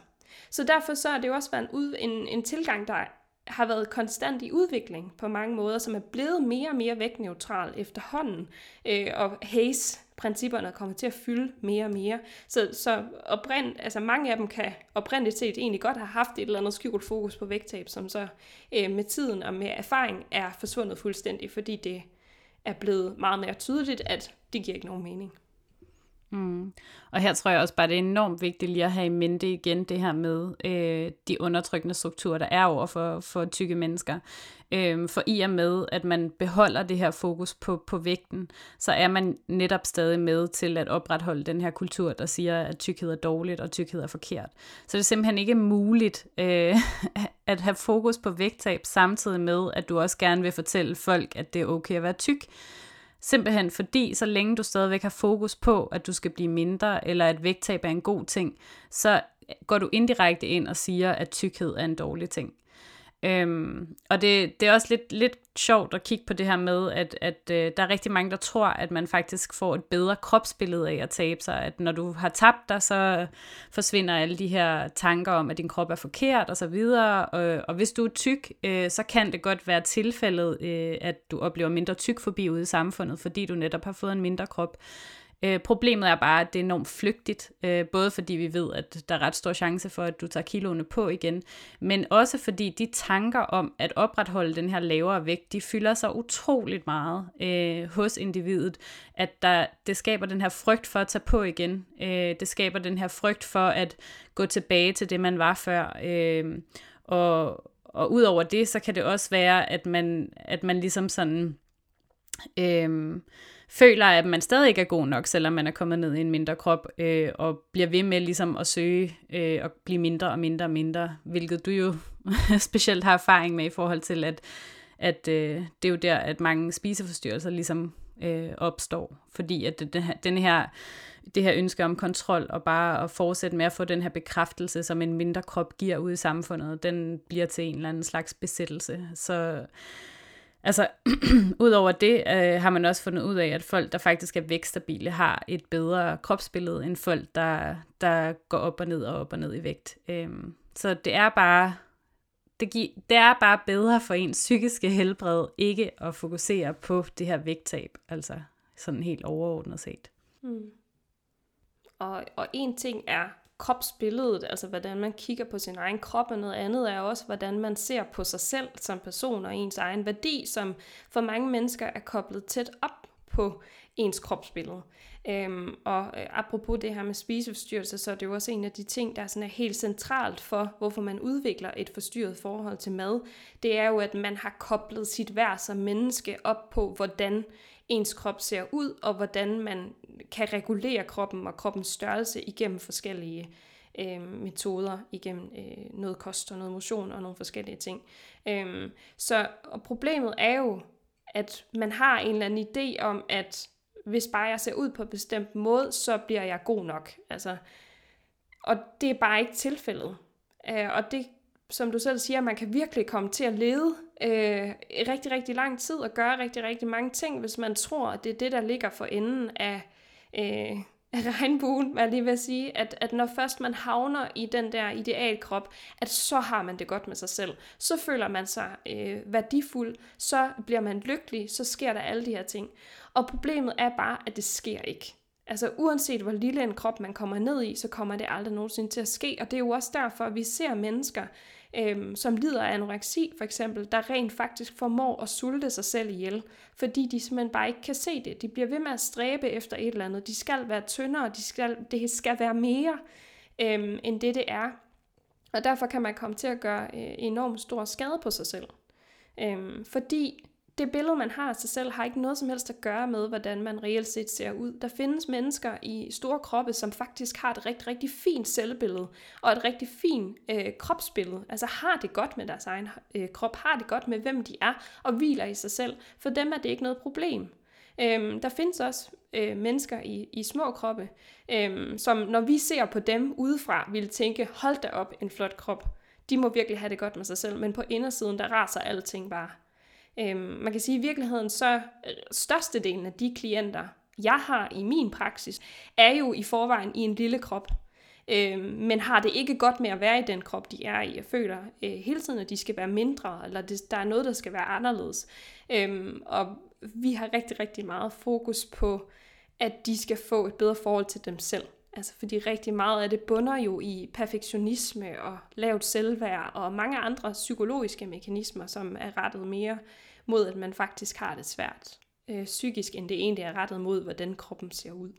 Så derfor så er det jo også været en, ud, en, en tilgang, der har været konstant i udvikling på mange måder, som er blevet mere og mere vægtneutral efterhånden. Øh, og Hayes principperne kommer til at fylde mere og mere. Så, så oprind, altså mange af dem kan oprindeligt set egentlig godt have haft et eller andet skjult fokus på vægttab, som så øh, med tiden og med erfaring er forsvundet fuldstændig, fordi det er blevet meget mere tydeligt, at det giver ikke nogen mening. Mm. Og her tror jeg også bare, det er enormt vigtigt lige at have i mente igen det her med øh, de undertrykkende strukturer, der er over for, for tykke mennesker. Øh, for i og med, at man beholder det her fokus på, på vægten, så er man netop stadig med til at opretholde den her kultur, der siger, at tykkhed er dårligt og tykkhed er forkert. Så det er simpelthen ikke muligt øh, [laughs] at have fokus på vægttab, samtidig med, at du også gerne vil fortælle folk, at det er okay at være tyk. Simpelthen fordi, så længe du stadigvæk har fokus på, at du skal blive mindre, eller at vægttab er en god ting, så går du indirekte ind og siger, at tykkhed er en dårlig ting. Øhm, og det, det er også lidt, lidt sjovt at kigge på det her med, at, at øh, der er rigtig mange, der tror, at man faktisk får et bedre kropsbillede af at tabe sig. At når du har tabt dig, så forsvinder alle de her tanker om, at din krop er forkert og så videre. Og, og hvis du er tyk, øh, så kan det godt være tilfældet, øh, at du oplever mindre tyk forbi ude i samfundet, fordi du netop har fået en mindre krop. Øh, problemet er bare, at det er enormt flygtigt, øh, både fordi vi ved, at der er ret stor chance for, at du tager kiloene på igen, men også fordi de tanker om at opretholde den her lavere vægt, de fylder sig utroligt meget øh, hos individet, at der, det skaber den her frygt for at tage på igen. Øh, det skaber den her frygt for at gå tilbage til det, man var før. Øh, og, og ud over det, så kan det også være, at man, at man ligesom sådan... Øh, føler, at man stadig ikke er god nok, selvom man er kommet ned i en mindre krop, øh, og bliver ved med ligesom at søge øh, og blive mindre og mindre og mindre, hvilket du jo [laughs] specielt har erfaring med i forhold til, at, at øh, det er jo der, at mange spiseforstyrrelser ligesom øh, opstår, fordi at det, den her, det her ønske om kontrol og bare at fortsætte med at få den her bekræftelse, som en mindre krop giver ud i samfundet, den bliver til en eller anden slags besættelse. Så Altså, [clears throat] udover det øh, har man også fundet ud af, at folk, der faktisk er vækststabile, har et bedre kropsbillede end folk, der, der går op og ned og op og ned i vægt. Øhm, så det er bare det, gi- det er bare bedre for ens psykiske helbred ikke at fokusere på det her vægttab, altså sådan helt overordnet set. Mm. Og, og en ting er kropsbilledet, altså hvordan man kigger på sin egen krop, og noget andet er også, hvordan man ser på sig selv som person og ens egen værdi, som for mange mennesker er koblet tæt op på ens kropsbillede. Øhm, og øh, apropos det her med spiseforstyrrelser, så er det jo også en af de ting, der sådan er helt centralt for, hvorfor man udvikler et forstyrret forhold til mad. Det er jo, at man har koblet sit værd som menneske op på, hvordan ens krop ser ud, og hvordan man kan regulere kroppen og kroppens størrelse igennem forskellige øh, metoder, igennem øh, noget kost og noget motion og nogle forskellige ting. Øh, så og problemet er jo, at man har en eller anden idé om, at hvis bare jeg ser ud på en bestemt måde, så bliver jeg god nok. Altså, og det er bare ikke tilfældet. Øh, og det, som du selv siger, man kan virkelig komme til at lede øh, rigtig, rigtig lang tid og gøre rigtig, rigtig mange ting, hvis man tror, at det er det, der ligger for enden af, øh, af [laughs] regnbuen, hvad jeg lige vil sige, at, at når først man havner i den der idealkrop, at så har man det godt med sig selv. Så føler man sig øh, værdifuld, så bliver man lykkelig, så sker der alle de her ting. Og problemet er bare, at det sker ikke. Altså uanset hvor lille en krop man kommer ned i, så kommer det aldrig nogensinde til at ske. Og det er jo også derfor, at vi ser mennesker, øhm, som lider af anoreksi for eksempel, der rent faktisk formår at sulte sig selv ihjel, fordi de simpelthen bare ikke kan se det. De bliver ved med at stræbe efter et eller andet. De skal være tyndere, de skal, det skal være mere, øhm, end det det er. Og derfor kan man komme til at gøre øh, enormt stor skade på sig selv. Øhm, fordi det billede, man har af sig selv, har ikke noget som helst at gøre med, hvordan man reelt set ser ud. Der findes mennesker i store kroppe, som faktisk har et rigtig, rigtig fint selvbillede, og et rigtig fint øh, kropsbillede. Altså har det godt med deres egen øh, krop, har det godt med, hvem de er, og hviler i sig selv. For dem er det ikke noget problem. Øhm, der findes også øh, mennesker i, i små kroppe, øhm, som når vi ser på dem udefra, vil tænke, hold da op, en flot krop. De må virkelig have det godt med sig selv, men på indersiden, der raser alting bare. Øhm, man kan sige, at i virkeligheden så øh, størstedelen af de klienter, jeg har i min praksis, er jo i forvejen i en lille krop. Øhm, men har det ikke godt med at være i den krop, de er i. Jeg føler øh, hele tiden, at de skal være mindre, eller det, der er noget, der skal være anderledes. Øhm, og vi har rigtig, rigtig meget fokus på, at de skal få et bedre forhold til dem selv. Altså fordi rigtig meget af det bunder jo i perfektionisme og lavt selvværd og mange andre psykologiske mekanismer, som er rettet mere mod, at man faktisk har det svært øh, psykisk, end det egentlig er rettet mod, hvordan kroppen ser ud.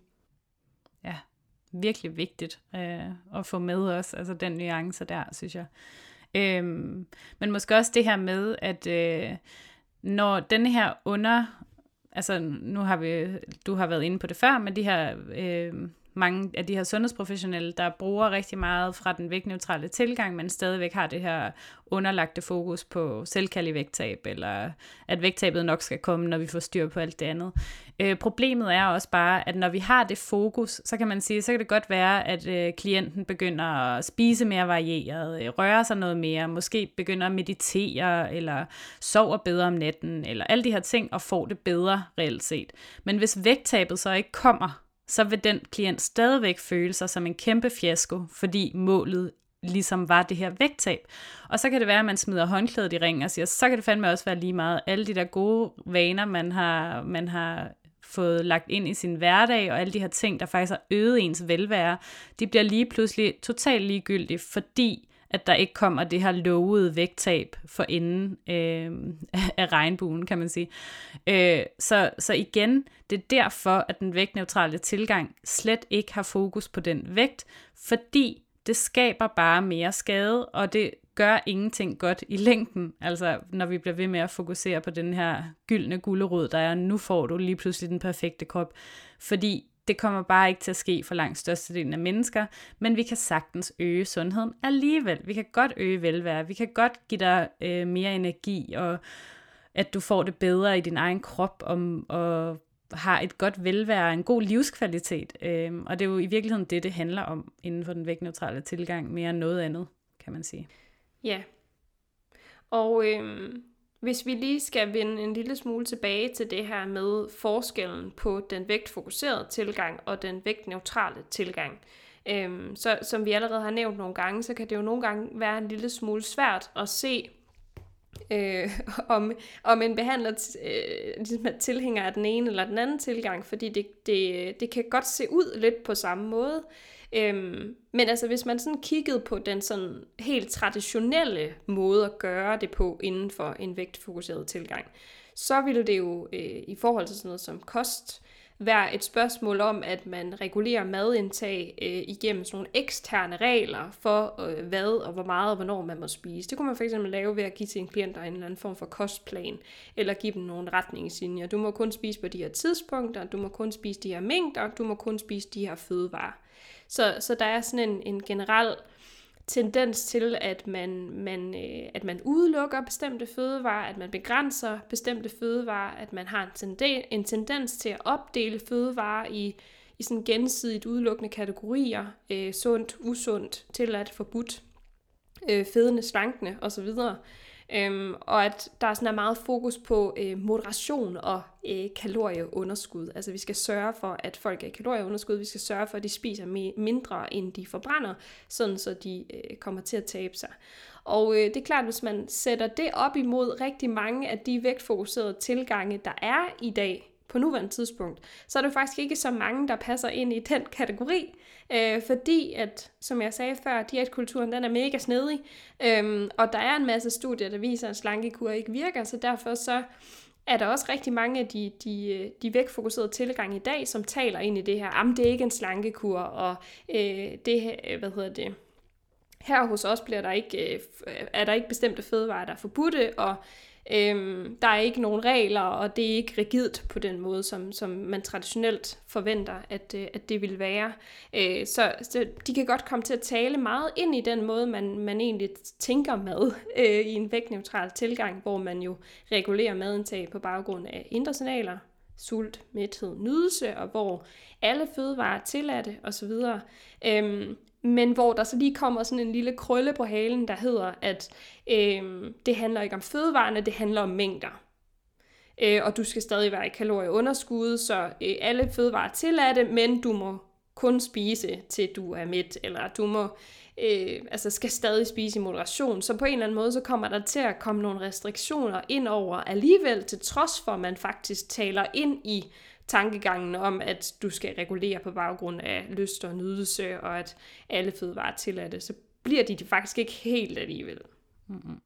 Ja, virkelig vigtigt øh, at få med os, altså den nuance der, synes jeg. Øh, men måske også det her med, at øh, når den her under, altså nu har vi, du har været inde på det før, men de her øh, mange af de her sundhedsprofessionelle, der bruger rigtig meget fra den vægtneutrale tilgang, men stadigvæk har det her underlagte fokus på selvkærlig vægttab, eller at vægttabet nok skal komme, når vi får styr på alt det andet. Øh, problemet er også bare, at når vi har det fokus, så kan man sige, så kan det godt være, at øh, klienten begynder at spise mere varieret, øh, røre sig noget mere, måske begynder at meditere, eller sover bedre om natten, eller alle de her ting, og får det bedre reelt set. Men hvis vægttabet så ikke kommer, så vil den klient stadigvæk føle sig som en kæmpe fiasko, fordi målet ligesom var det her vægttab. Og så kan det være, at man smider håndklædet i ringen og siger, så kan det fandme også være lige meget alle de der gode vaner, man har, man har fået lagt ind i sin hverdag, og alle de her ting, der faktisk har øget ens velvære, de bliver lige pludselig totalt ligegyldige, fordi at der ikke kommer det her lovede vægttab for enden øh, [laughs] af regnbuen, kan man sige. Øh, så, så igen, det er derfor, at den vægtneutrale tilgang slet ikke har fokus på den vægt, fordi det skaber bare mere skade, og det gør ingenting godt i længden. Altså, når vi bliver ved med at fokusere på den her gyldne gulderod, der er, nu får du lige pludselig den perfekte krop. Fordi det kommer bare ikke til at ske for langt størstedelen af mennesker, men vi kan sagtens øge sundheden alligevel. Vi kan godt øge velvære, vi kan godt give dig øh, mere energi, og at du får det bedre i din egen krop, og, og har et godt velvære, en god livskvalitet. Øh, og det er jo i virkeligheden det, det handler om inden for den vægtneutrale tilgang, mere end noget andet, kan man sige. Ja. Og øh, hvis vi lige skal vende en lille smule tilbage til det her med forskellen på den vægtfokuserede tilgang og den vægtneutrale tilgang. Øhm, så som vi allerede har nævnt nogle gange, så kan det jo nogle gange være en lille smule svært at se, øh, [laughs] om, om en behandler øh, ligesom tilhænger af den ene eller den anden tilgang, fordi det, det, det kan godt se ud lidt på samme måde. Øhm, men altså, hvis man sådan kiggede på den sådan helt traditionelle måde at gøre det på inden for en vægtfokuseret tilgang, så ville det jo øh, i forhold til sådan noget som kost være et spørgsmål om, at man regulerer madindtag øh, igennem sådan nogle eksterne regler for, øh, hvad og hvor meget og hvornår man må spise. Det kunne man fx lave ved at give sine klienter en eller anden form for kostplan, eller give dem nogle retningslinjer. Du må kun spise på de her tidspunkter, du må kun spise de her mængder, du må kun spise de her fødevarer. Så, så der er sådan en, en generel tendens til, at man, man, øh, at man udelukker bestemte fødevarer, at man begrænser bestemte fødevarer, at man har en, tende, en tendens til at opdele fødevarer i, i sådan gensidigt udelukkende kategorier, øh, sundt, usundt, tilladt, forbudt, øh, fedende, slankende osv. Øhm, og at der sådan er meget fokus på øh, moderation og øh, kalorieunderskud. Altså vi skal sørge for, at folk er i kalorieunderskud. Vi skal sørge for, at de spiser mindre, end de forbrænder, sådan så de øh, kommer til at tabe sig. Og øh, det er klart, hvis man sætter det op imod rigtig mange af de vægtfokuserede tilgange, der er i dag, på nuværende tidspunkt, så er det faktisk ikke så mange, der passer ind i den kategori, øh, fordi at, som jeg sagde før, diætkulturen den er mega snedig, øh, og der er en masse studier, der viser, at slankekur ikke virker, så derfor så er der også rigtig mange af de, de, de vægtfokuserede tilgang i dag, som taler ind i det her, jamen det er ikke en slankekur, og øh, det, øh, hvad hedder det, her hos os bliver der ikke, øh, er der ikke bestemte fødevarer, der er forbudte, og Øhm, der er ikke nogen regler, og det er ikke rigidt på den måde, som, som man traditionelt forventer, at, øh, at det vil være. Øh, så, så de kan godt komme til at tale meget ind i den måde, man, man egentlig tænker mad [laughs] øh, i en vægtneutral tilgang, hvor man jo regulerer madindtag på baggrund af indre signaler, sult, mæthed, nydelse, og hvor alle fødevarer er tilladte osv. Øhm, men hvor der så lige kommer sådan en lille krølle på halen, der hedder, at øh, det handler ikke om fødevarene, det handler om mængder. Øh, og du skal stadig være i kalorieunderskud, så øh, alle fødevarer er tilladte, men du må kun spise til du er mæt, eller du må øh, altså skal stadig spise i moderation. Så på en eller anden måde, så kommer der til at komme nogle restriktioner ind over alligevel, til trods for, at man faktisk taler ind i tankegangen om, at du skal regulere på baggrund af lyst og nydelse, og at alle fødevarer er tilladte, så bliver de det faktisk ikke helt alligevel. Mm-hmm.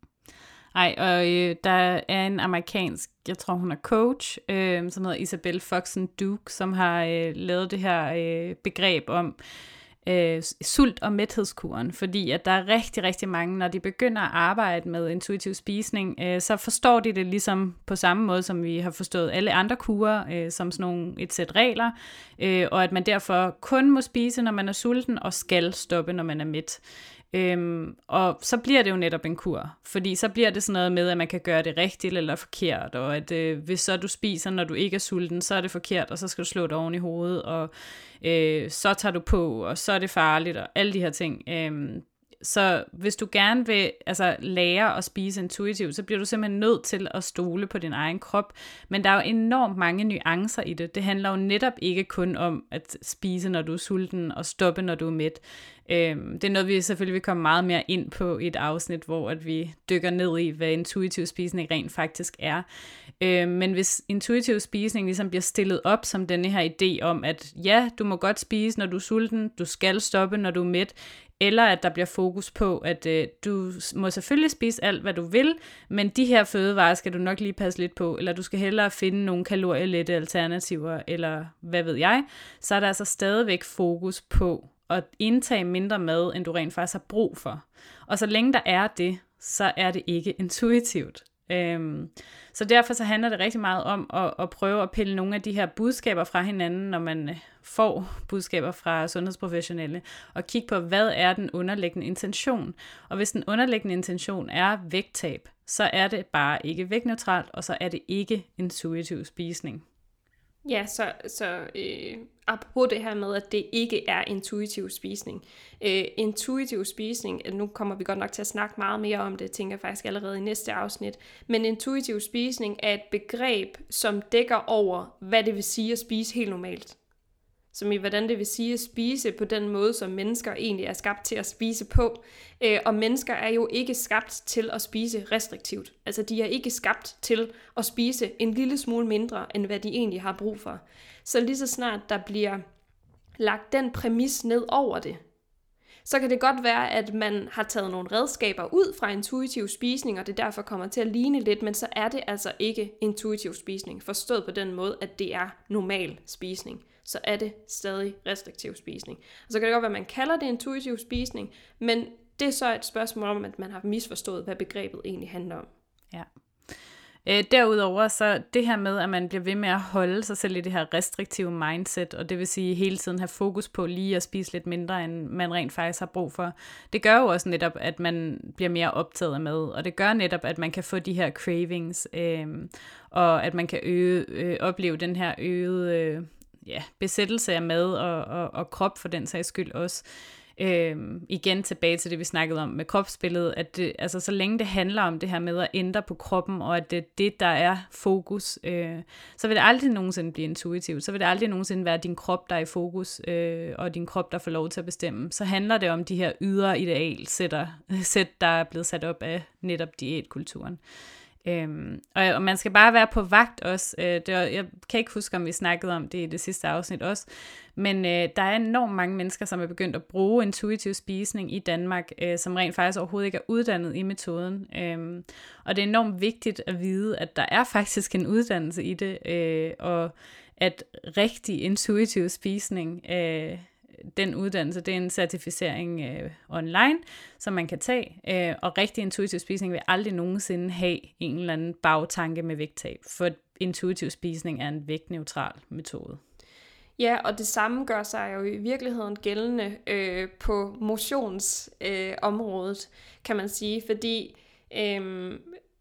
Ej, og øh, der er en amerikansk, jeg tror hun er coach, øh, som hedder Isabel Foxen Duke, som har øh, lavet det her øh, begreb om, øh, Øh, sult- og mæthedskuren, fordi at der er rigtig, rigtig mange, når de begynder at arbejde med intuitiv spisning, øh, så forstår de det ligesom på samme måde, som vi har forstået alle andre kurer, øh, som sådan nogle, et sæt regler, øh, og at man derfor kun må spise, når man er sulten, og skal stoppe, når man er mæt. Øhm, og så bliver det jo netop en kur, fordi så bliver det sådan noget med, at man kan gøre det rigtigt eller forkert, og at øh, hvis så du spiser, når du ikke er sulten, så er det forkert, og så skal du slå det oven i hovedet, og øh, så tager du på, og så er det farligt, og alle de her ting. Øhm, så hvis du gerne vil altså, lære at spise intuitivt, så bliver du simpelthen nødt til at stole på din egen krop. Men der er jo enormt mange nuancer i det. Det handler jo netop ikke kun om at spise, når du er sulten, og stoppe, når du er mæt. Øhm, det er noget, vi selvfølgelig vil komme meget mere ind på i et afsnit, hvor at vi dykker ned i, hvad intuitiv spisning rent faktisk er. Øhm, men hvis intuitiv spisning ligesom bliver stillet op som denne her idé om, at ja, du må godt spise, når du er sulten, du skal stoppe, når du er mæt, eller at der bliver fokus på, at øh, du må selvfølgelig spise alt, hvad du vil, men de her fødevarer skal du nok lige passe lidt på, eller du skal hellere finde nogle kalorielette alternativer, eller hvad ved jeg, så er der altså stadigvæk fokus på at indtage mindre mad, end du rent faktisk har brug for. Og så længe der er det, så er det ikke intuitivt. Øhm, så derfor så handler det rigtig meget om at, at prøve at pille nogle af de her budskaber fra hinanden, når man øh, får budskaber fra sundhedsprofessionelle, og kigge på, hvad er den underliggende intention. Og hvis den underliggende intention er vægttab, så er det bare ikke vægtneutralt, og så er det ikke intuitiv spisning. Ja, så, så øh, apropos det her med, at det ikke er intuitiv spisning. Øh, intuitiv spisning, nu kommer vi godt nok til at snakke meget mere om det, tænker jeg faktisk allerede i næste afsnit, men intuitiv spisning er et begreb, som dækker over, hvad det vil sige at spise helt normalt som i hvordan det vil sige at spise på den måde, som mennesker egentlig er skabt til at spise på. Øh, og mennesker er jo ikke skabt til at spise restriktivt. Altså de er ikke skabt til at spise en lille smule mindre, end hvad de egentlig har brug for. Så lige så snart der bliver lagt den præmis ned over det, så kan det godt være, at man har taget nogle redskaber ud fra intuitiv spisning, og det derfor kommer til at ligne lidt, men så er det altså ikke intuitiv spisning, forstået på den måde, at det er normal spisning. Så er det stadig restriktiv spisning. Og så kan det godt være, at man kalder det intuitiv spisning, men det er så et spørgsmål om, at man har misforstået, hvad begrebet egentlig handler om. Ja. Øh, derudover så det her med, at man bliver ved med at holde sig selv i det her restriktive mindset, og det vil sige hele tiden have fokus på lige at spise lidt mindre, end man rent faktisk har brug for, det gør jo også netop, at man bliver mere optaget af mad, og det gør netop, at man kan få de her cravings, øh, og at man kan øge, øh, opleve den her øgede øh, ja, besættelse af mad og, og, og krop for den sags skyld også. Øhm, igen tilbage til det, vi snakkede om med kropsbilledet, at det, altså, så længe det handler om det her med at ændre på kroppen, og at det er det, der er fokus, øh, så vil det aldrig nogensinde blive intuitivt. Så vil det aldrig nogensinde være din krop, der er i fokus, øh, og din krop, der får lov til at bestemme. Så handler det om de her ydre idealsætter, [laughs] sæt, der er blevet sat op af netop diætkulturen. Øhm, og, og man skal bare være på vagt også. Øh, det var, jeg kan ikke huske, om vi snakkede om det i det sidste afsnit også. Men øh, der er enormt mange mennesker, som er begyndt at bruge intuitiv spisning i Danmark, øh, som rent faktisk overhovedet ikke er uddannet i metoden. Øh, og det er enormt vigtigt at vide, at der er faktisk en uddannelse i det, øh, og at rigtig intuitiv spisning... Øh, den uddannelse, det er en certificering øh, online, som man kan tage, øh, og rigtig intuitiv spisning vil aldrig nogensinde have en eller anden bagtanke med vægttab, for intuitiv spisning er en vægtneutral metode. Ja, og det samme gør sig jo i virkeligheden gældende øh, på motionsområdet, øh, kan man sige, fordi øh,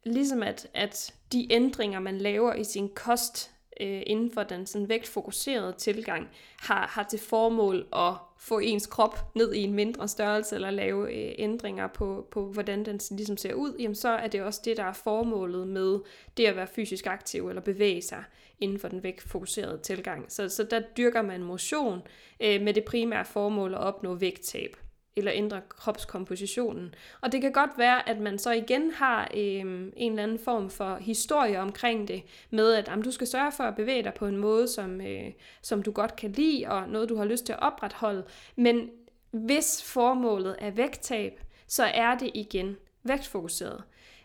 ligesom at, at de ændringer, man laver i sin kost, øh, inden for den sådan vægtfokuserede tilgang har, har til formål at få ens krop ned i en mindre størrelse eller lave øh, ændringer på, på, hvordan den ligesom ser ud, jamen så er det også det, der er formålet med det at være fysisk aktiv eller bevæge sig inden for den vægtfokuserede tilgang. Så, så der dyrker man motion øh, med det primære formål at opnå vægttab eller ændre kropskompositionen. Og det kan godt være, at man så igen har øh, en eller anden form for historie omkring det, med at jamen, du skal sørge for at bevæge dig på en måde, som, øh, som du godt kan lide, og noget, du har lyst til at opretholde. Men hvis formålet er vægttab, så er det igen vægtfokuseret.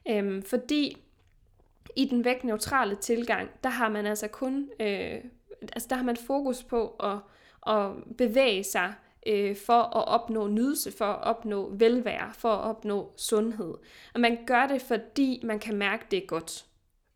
Øh, fordi i den vægtneutrale tilgang, der har man altså kun, øh, altså der har man fokus på at, at bevæge sig øh, for at opnå nydelse, for at opnå velvære, for at opnå sundhed. Og man gør det, fordi man kan mærke, det er godt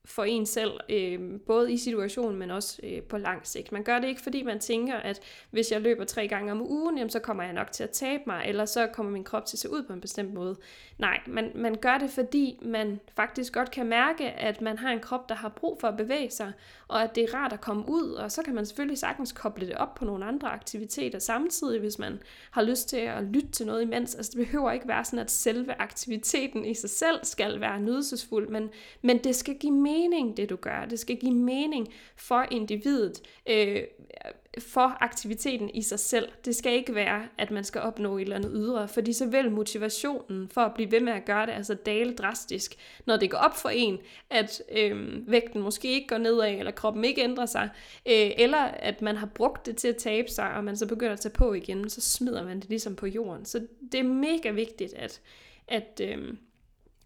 for en selv, øh, både i situationen, men også øh, på lang sigt. Man gør det ikke, fordi man tænker, at hvis jeg løber tre gange om ugen, jamen, så kommer jeg nok til at tabe mig, eller så kommer min krop til at se ud på en bestemt måde. Nej, man, man gør det, fordi man faktisk godt kan mærke, at man har en krop, der har brug for at bevæge sig, og at det er rart at komme ud, og så kan man selvfølgelig sagtens koble det op på nogle andre aktiviteter samtidig, hvis man har lyst til at lytte til noget imens. Altså det behøver ikke være sådan, at selve aktiviteten i sig selv skal være nydelsesfuld, men, men det skal give mening, det du gør. Det skal give mening for individet. Øh, for aktiviteten i sig selv. Det skal ikke være, at man skal opnå et eller andet ydre, fordi så vil motivationen for at blive ved med at gøre det altså dale drastisk, når det går op for en, at øh, vægten måske ikke går nedad, eller kroppen ikke ændrer sig, øh, eller at man har brugt det til at tabe sig, og man så begynder at tage på igen, så smider man det ligesom på jorden. Så det er mega vigtigt, at, at øh,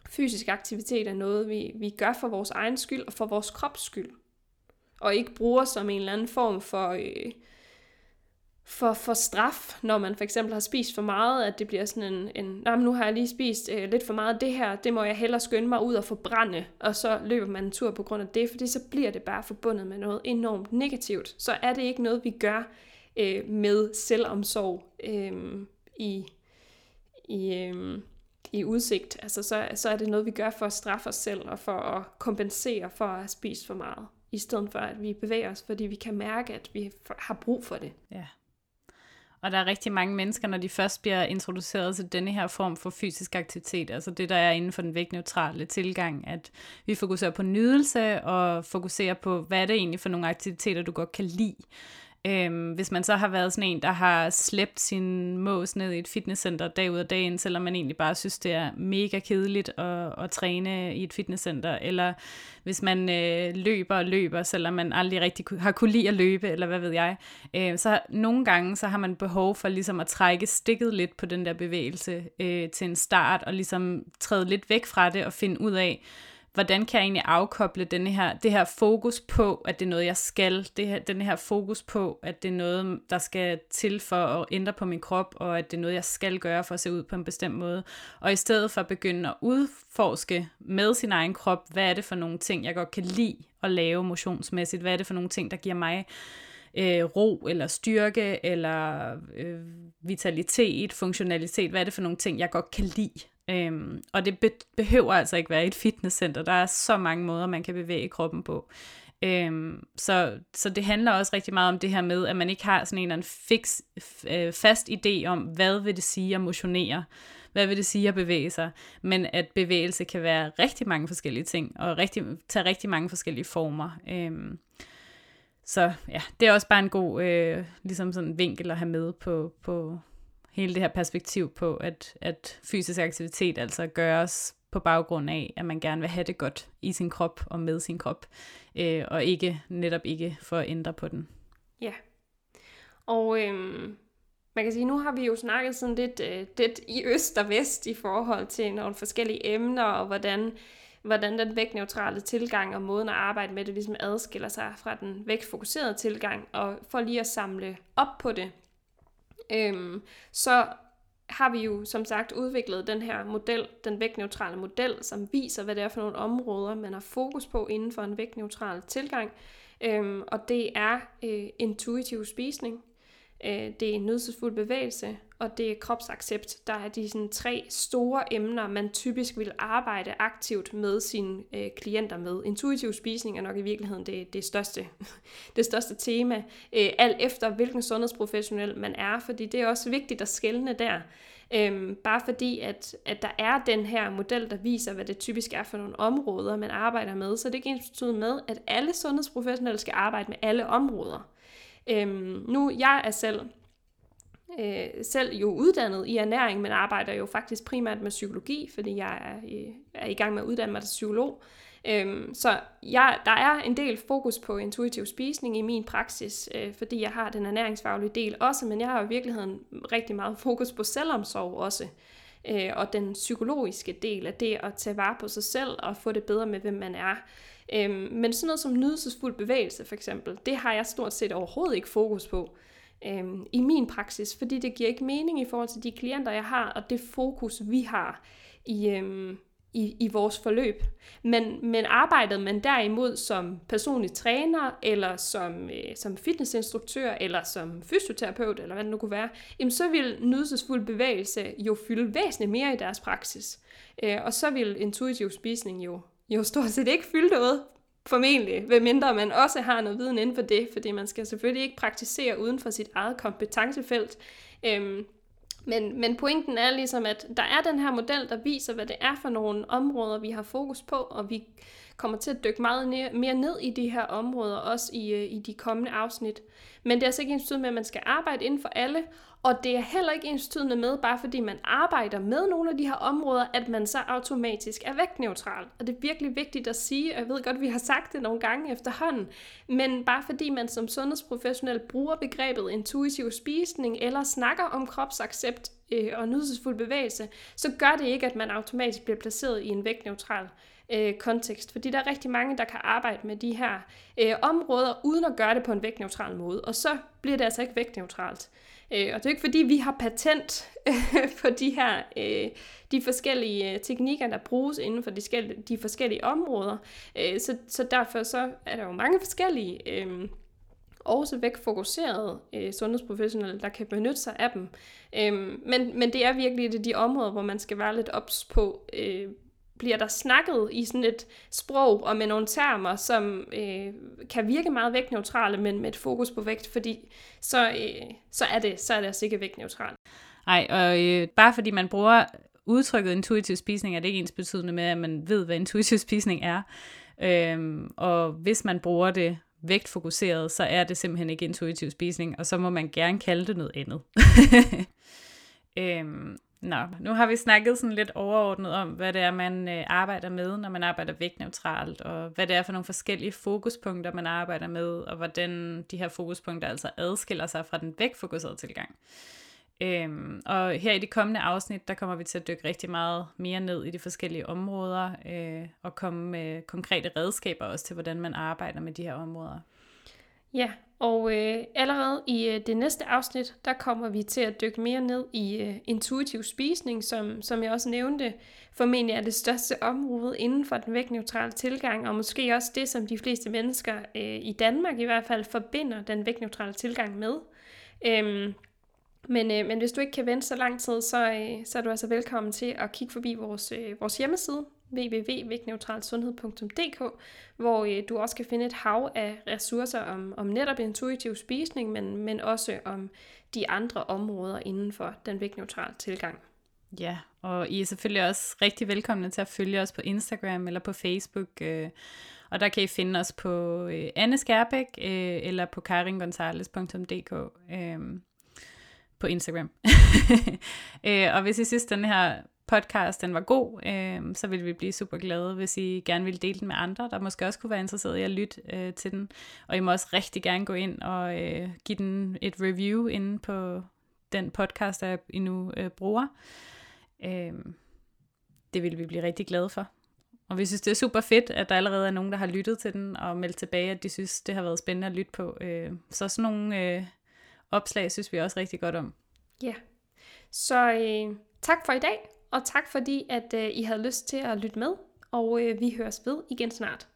fysisk aktivitet er noget, vi, vi gør for vores egen skyld og for vores krops skyld og ikke bruger som en eller anden form for, øh, for, for straf, når man for eksempel har spist for meget, at det bliver sådan en, en nej, men nu har jeg lige spist øh, lidt for meget af det her, det må jeg hellere skynde mig ud og forbrænde, og så løber man en tur på grund af det, fordi så bliver det bare forbundet med noget enormt negativt. Så er det ikke noget, vi gør øh, med selvomsorg øh, i, i, øh, i udsigt. Altså, så, så er det noget, vi gør for at straffe os selv, og for at kompensere for at have spist for meget i stedet for at vi bevæger os, fordi vi kan mærke, at vi har brug for det. Ja. Og der er rigtig mange mennesker, når de først bliver introduceret til denne her form for fysisk aktivitet, altså det, der er inden for den vægtneutrale tilgang, at vi fokuserer på nydelse og fokuserer på, hvad er det egentlig for nogle aktiviteter, du godt kan lide. Øhm, hvis man så har været sådan en, der har slæbt sin mås ned i et fitnesscenter dag ud af dagen, selvom man egentlig bare synes, det er mega kedeligt at, at træne i et fitnesscenter, eller hvis man øh, løber og løber, selvom man aldrig rigtig har kunne lide at løbe, eller hvad ved jeg, øh, så nogle gange så har man behov for ligesom at trække stikket lidt på den der bevægelse øh, til en start, og ligesom træde lidt væk fra det og finde ud af, hvordan kan jeg egentlig afkoble denne her, det her fokus på, at det er noget, jeg skal, det her, den her fokus på, at det er noget, der skal til for at ændre på min krop, og at det er noget, jeg skal gøre for at se ud på en bestemt måde. Og i stedet for at begynde at udforske med sin egen krop, hvad er det for nogle ting, jeg godt kan lide at lave motionsmæssigt, hvad er det for nogle ting, der giver mig øh, ro eller styrke eller øh, vitalitet, funktionalitet, hvad er det for nogle ting, jeg godt kan lide Øhm, og det be- behøver altså ikke være et fitnesscenter. Der er så mange måder, man kan bevæge kroppen på. Øhm, så, så det handler også rigtig meget om det her med, at man ikke har sådan en eller anden fix, øh, fast idé om, hvad vil det sige at motionere? Hvad vil det sige at bevæge sig? Men at bevægelse kan være rigtig mange forskellige ting, og rigtig, tage rigtig mange forskellige former. Øhm, så ja, det er også bare en god øh, ligesom sådan vinkel at have med på, på, hele det her perspektiv på, at, at fysisk aktivitet altså gøres på baggrund af, at man gerne vil have det godt i sin krop og med sin krop, øh, og ikke netop ikke for at ændre på den. Ja, og øhm, man kan sige, nu har vi jo snakket sådan lidt, øh, lidt i øst og vest i forhold til nogle forskellige emner, og hvordan, hvordan den vægtneutrale tilgang og måden at arbejde med det ligesom adskiller sig fra den vægtfokuserede tilgang, og for lige at samle op på det, øhm, så har vi jo som sagt udviklet den her model, den vægtneutrale model, som viser, hvad det er for nogle områder, man har fokus på inden for en vægtneutral tilgang. Øhm, og det er øh, intuitiv spisning, øh, det er nydelsesfuld bevægelse, og det er kropsaccept. Der er de sådan, tre store emner, man typisk vil arbejde aktivt med sine øh, klienter med. Intuitiv spisning er nok i virkeligheden det, det, største, [laughs] det største tema, øh, alt efter hvilken sundhedsprofessionel man er, fordi det er også vigtigt at skelne der. Øhm, bare fordi, at, at der er den her model, der viser, hvad det typisk er for nogle områder, man arbejder med, så det er ikke ens med, at alle sundhedsprofessionelle skal arbejde med alle områder. Øhm, nu, jeg er selv øh, selv jo uddannet i ernæring, men arbejder jo faktisk primært med psykologi, fordi jeg er, øh, er i gang med at uddanne mig til psykolog. Øhm, så jeg, der er en del fokus på intuitiv spisning i min praksis, øh, fordi jeg har den ernæringsfaglige del også, men jeg har jo i virkeligheden rigtig meget [laughs] fokus på selvomsorg også. Øh, og den psykologiske del af det at tage vare på sig selv og få det bedre med, hvem man er. Øhm, men sådan noget som nydelsesfuld bevægelse for eksempel, det har jeg stort set overhovedet ikke fokus på øhm, i min praksis, fordi det giver ikke mening i forhold til de klienter, jeg har, og det fokus, vi har i, øhm, i, i vores forløb. Men, men arbejdet man derimod som personlig træner, eller som, øh, som fitnessinstruktør, eller som fysioterapeut, eller hvad det nu kunne være, jamen så vil nydelsesfuld bevægelse jo fylde væsentligt mere i deres praksis. Øh, og så vil intuitiv spisning jo, jo stort set ikke fylde noget, formentlig, medmindre man også har noget viden inden for det, fordi man skal selvfølgelig ikke praktisere uden for sit eget kompetencefelt. Øhm, men, men pointen er ligesom, at der er den her model, der viser, hvad det er for nogle områder, vi har fokus på, og vi kommer til at dykke meget ned, mere ned i de her områder, også i, øh, i de kommende afsnit. Men det er altså ikke ens med, at man skal arbejde inden for alle, og det er heller ikke ens med, bare fordi man arbejder med nogle af de her områder, at man så automatisk er vægtneutral. Og det er virkelig vigtigt at sige, og jeg ved godt, at vi har sagt det nogle gange efterhånden, men bare fordi man som sundhedsprofessionel bruger begrebet intuitiv spisning, eller snakker om kropsaccept øh, og nydelsesfuld bevægelse, så gør det ikke, at man automatisk bliver placeret i en vægtneutral øh, kontekst. Fordi der er rigtig mange, der kan arbejde med de her øh, områder, uden at gøre det på en vægtneutral måde. Og så bliver det altså ikke vægtneutralt. Øh, og det er ikke fordi, vi har patent øh, [laughs] på de her øh, de forskellige øh, teknikker, der bruges inden for de, skal, de forskellige områder. Øh, så, så derfor så er der jo mange forskellige... Øh, også væk-fokuserede øh, sundhedsprofessionelle, der kan benytte sig af dem. Øhm, men, men det er virkelig det de områder, hvor man skal være lidt ops på, øh, bliver der snakket i sådan et sprog og med nogle termer, som øh, kan virke meget vægtneutrale, men med et fokus på vægt, fordi så, øh, så, er, det, så er det altså ikke vægtneutralt. Nej, og øh, bare fordi man bruger udtrykket intuitiv spisning, er det ikke ens betydende med, at man ved, hvad intuitiv spisning er. Øhm, og hvis man bruger det vægtfokuseret, så er det simpelthen ikke intuitiv spisning, og så må man gerne kalde det noget andet. [laughs] øhm, nå, nu har vi snakket sådan lidt overordnet om, hvad det er, man øh, arbejder med, når man arbejder vægtneutralt, og hvad det er for nogle forskellige fokuspunkter, man arbejder med, og hvordan de her fokuspunkter altså adskiller sig fra den vægtfokuserede tilgang. Øhm, og her i de kommende afsnit, der kommer vi til at dykke rigtig meget mere ned i de forskellige områder, øh, og komme med konkrete redskaber også til, hvordan man arbejder med de her områder. Ja, og øh, allerede i øh, det næste afsnit, der kommer vi til at dykke mere ned i øh, intuitiv spisning, som, som jeg også nævnte, formentlig er det største område inden for den vægtneutrale tilgang, og måske også det, som de fleste mennesker øh, i Danmark i hvert fald forbinder den vægtneutrale tilgang med. Øhm, men, øh, men hvis du ikke kan vente så lang tid, så, øh, så er du altså velkommen til at kigge forbi vores, øh, vores hjemmeside, www.vægtneutralsundhed.dk, hvor øh, du også kan finde et hav af ressourcer om, om netop intuitiv spisning, men, men også om de andre områder inden for den vægtneutrale tilgang. Ja, og I er selvfølgelig også rigtig velkomne til at følge os på Instagram eller på Facebook, øh, og der kan I finde os på øh, Anne Skærbæk øh, eller på karingonzales.dk. Øh, på Instagram. [laughs] øh, og hvis I synes, den her podcast den var god, øh, så ville vi blive super glade, hvis I gerne vil dele den med andre, der måske også kunne være interesseret i at lytte øh, til den. Og I må også rigtig gerne gå ind og øh, give den et review inde på den podcast-app, I nu øh, bruger. Øh, det vil vi blive rigtig glade for. Og vi synes, det er super fedt, at der allerede er nogen, der har lyttet til den og meldt tilbage, at de synes, det har været spændende at lytte på. Øh, så sådan nogle øh, opslag synes vi også rigtig godt om. Ja, så øh, tak for i dag, og tak fordi, at øh, I havde lyst til at lytte med, og øh, vi høres ved igen snart.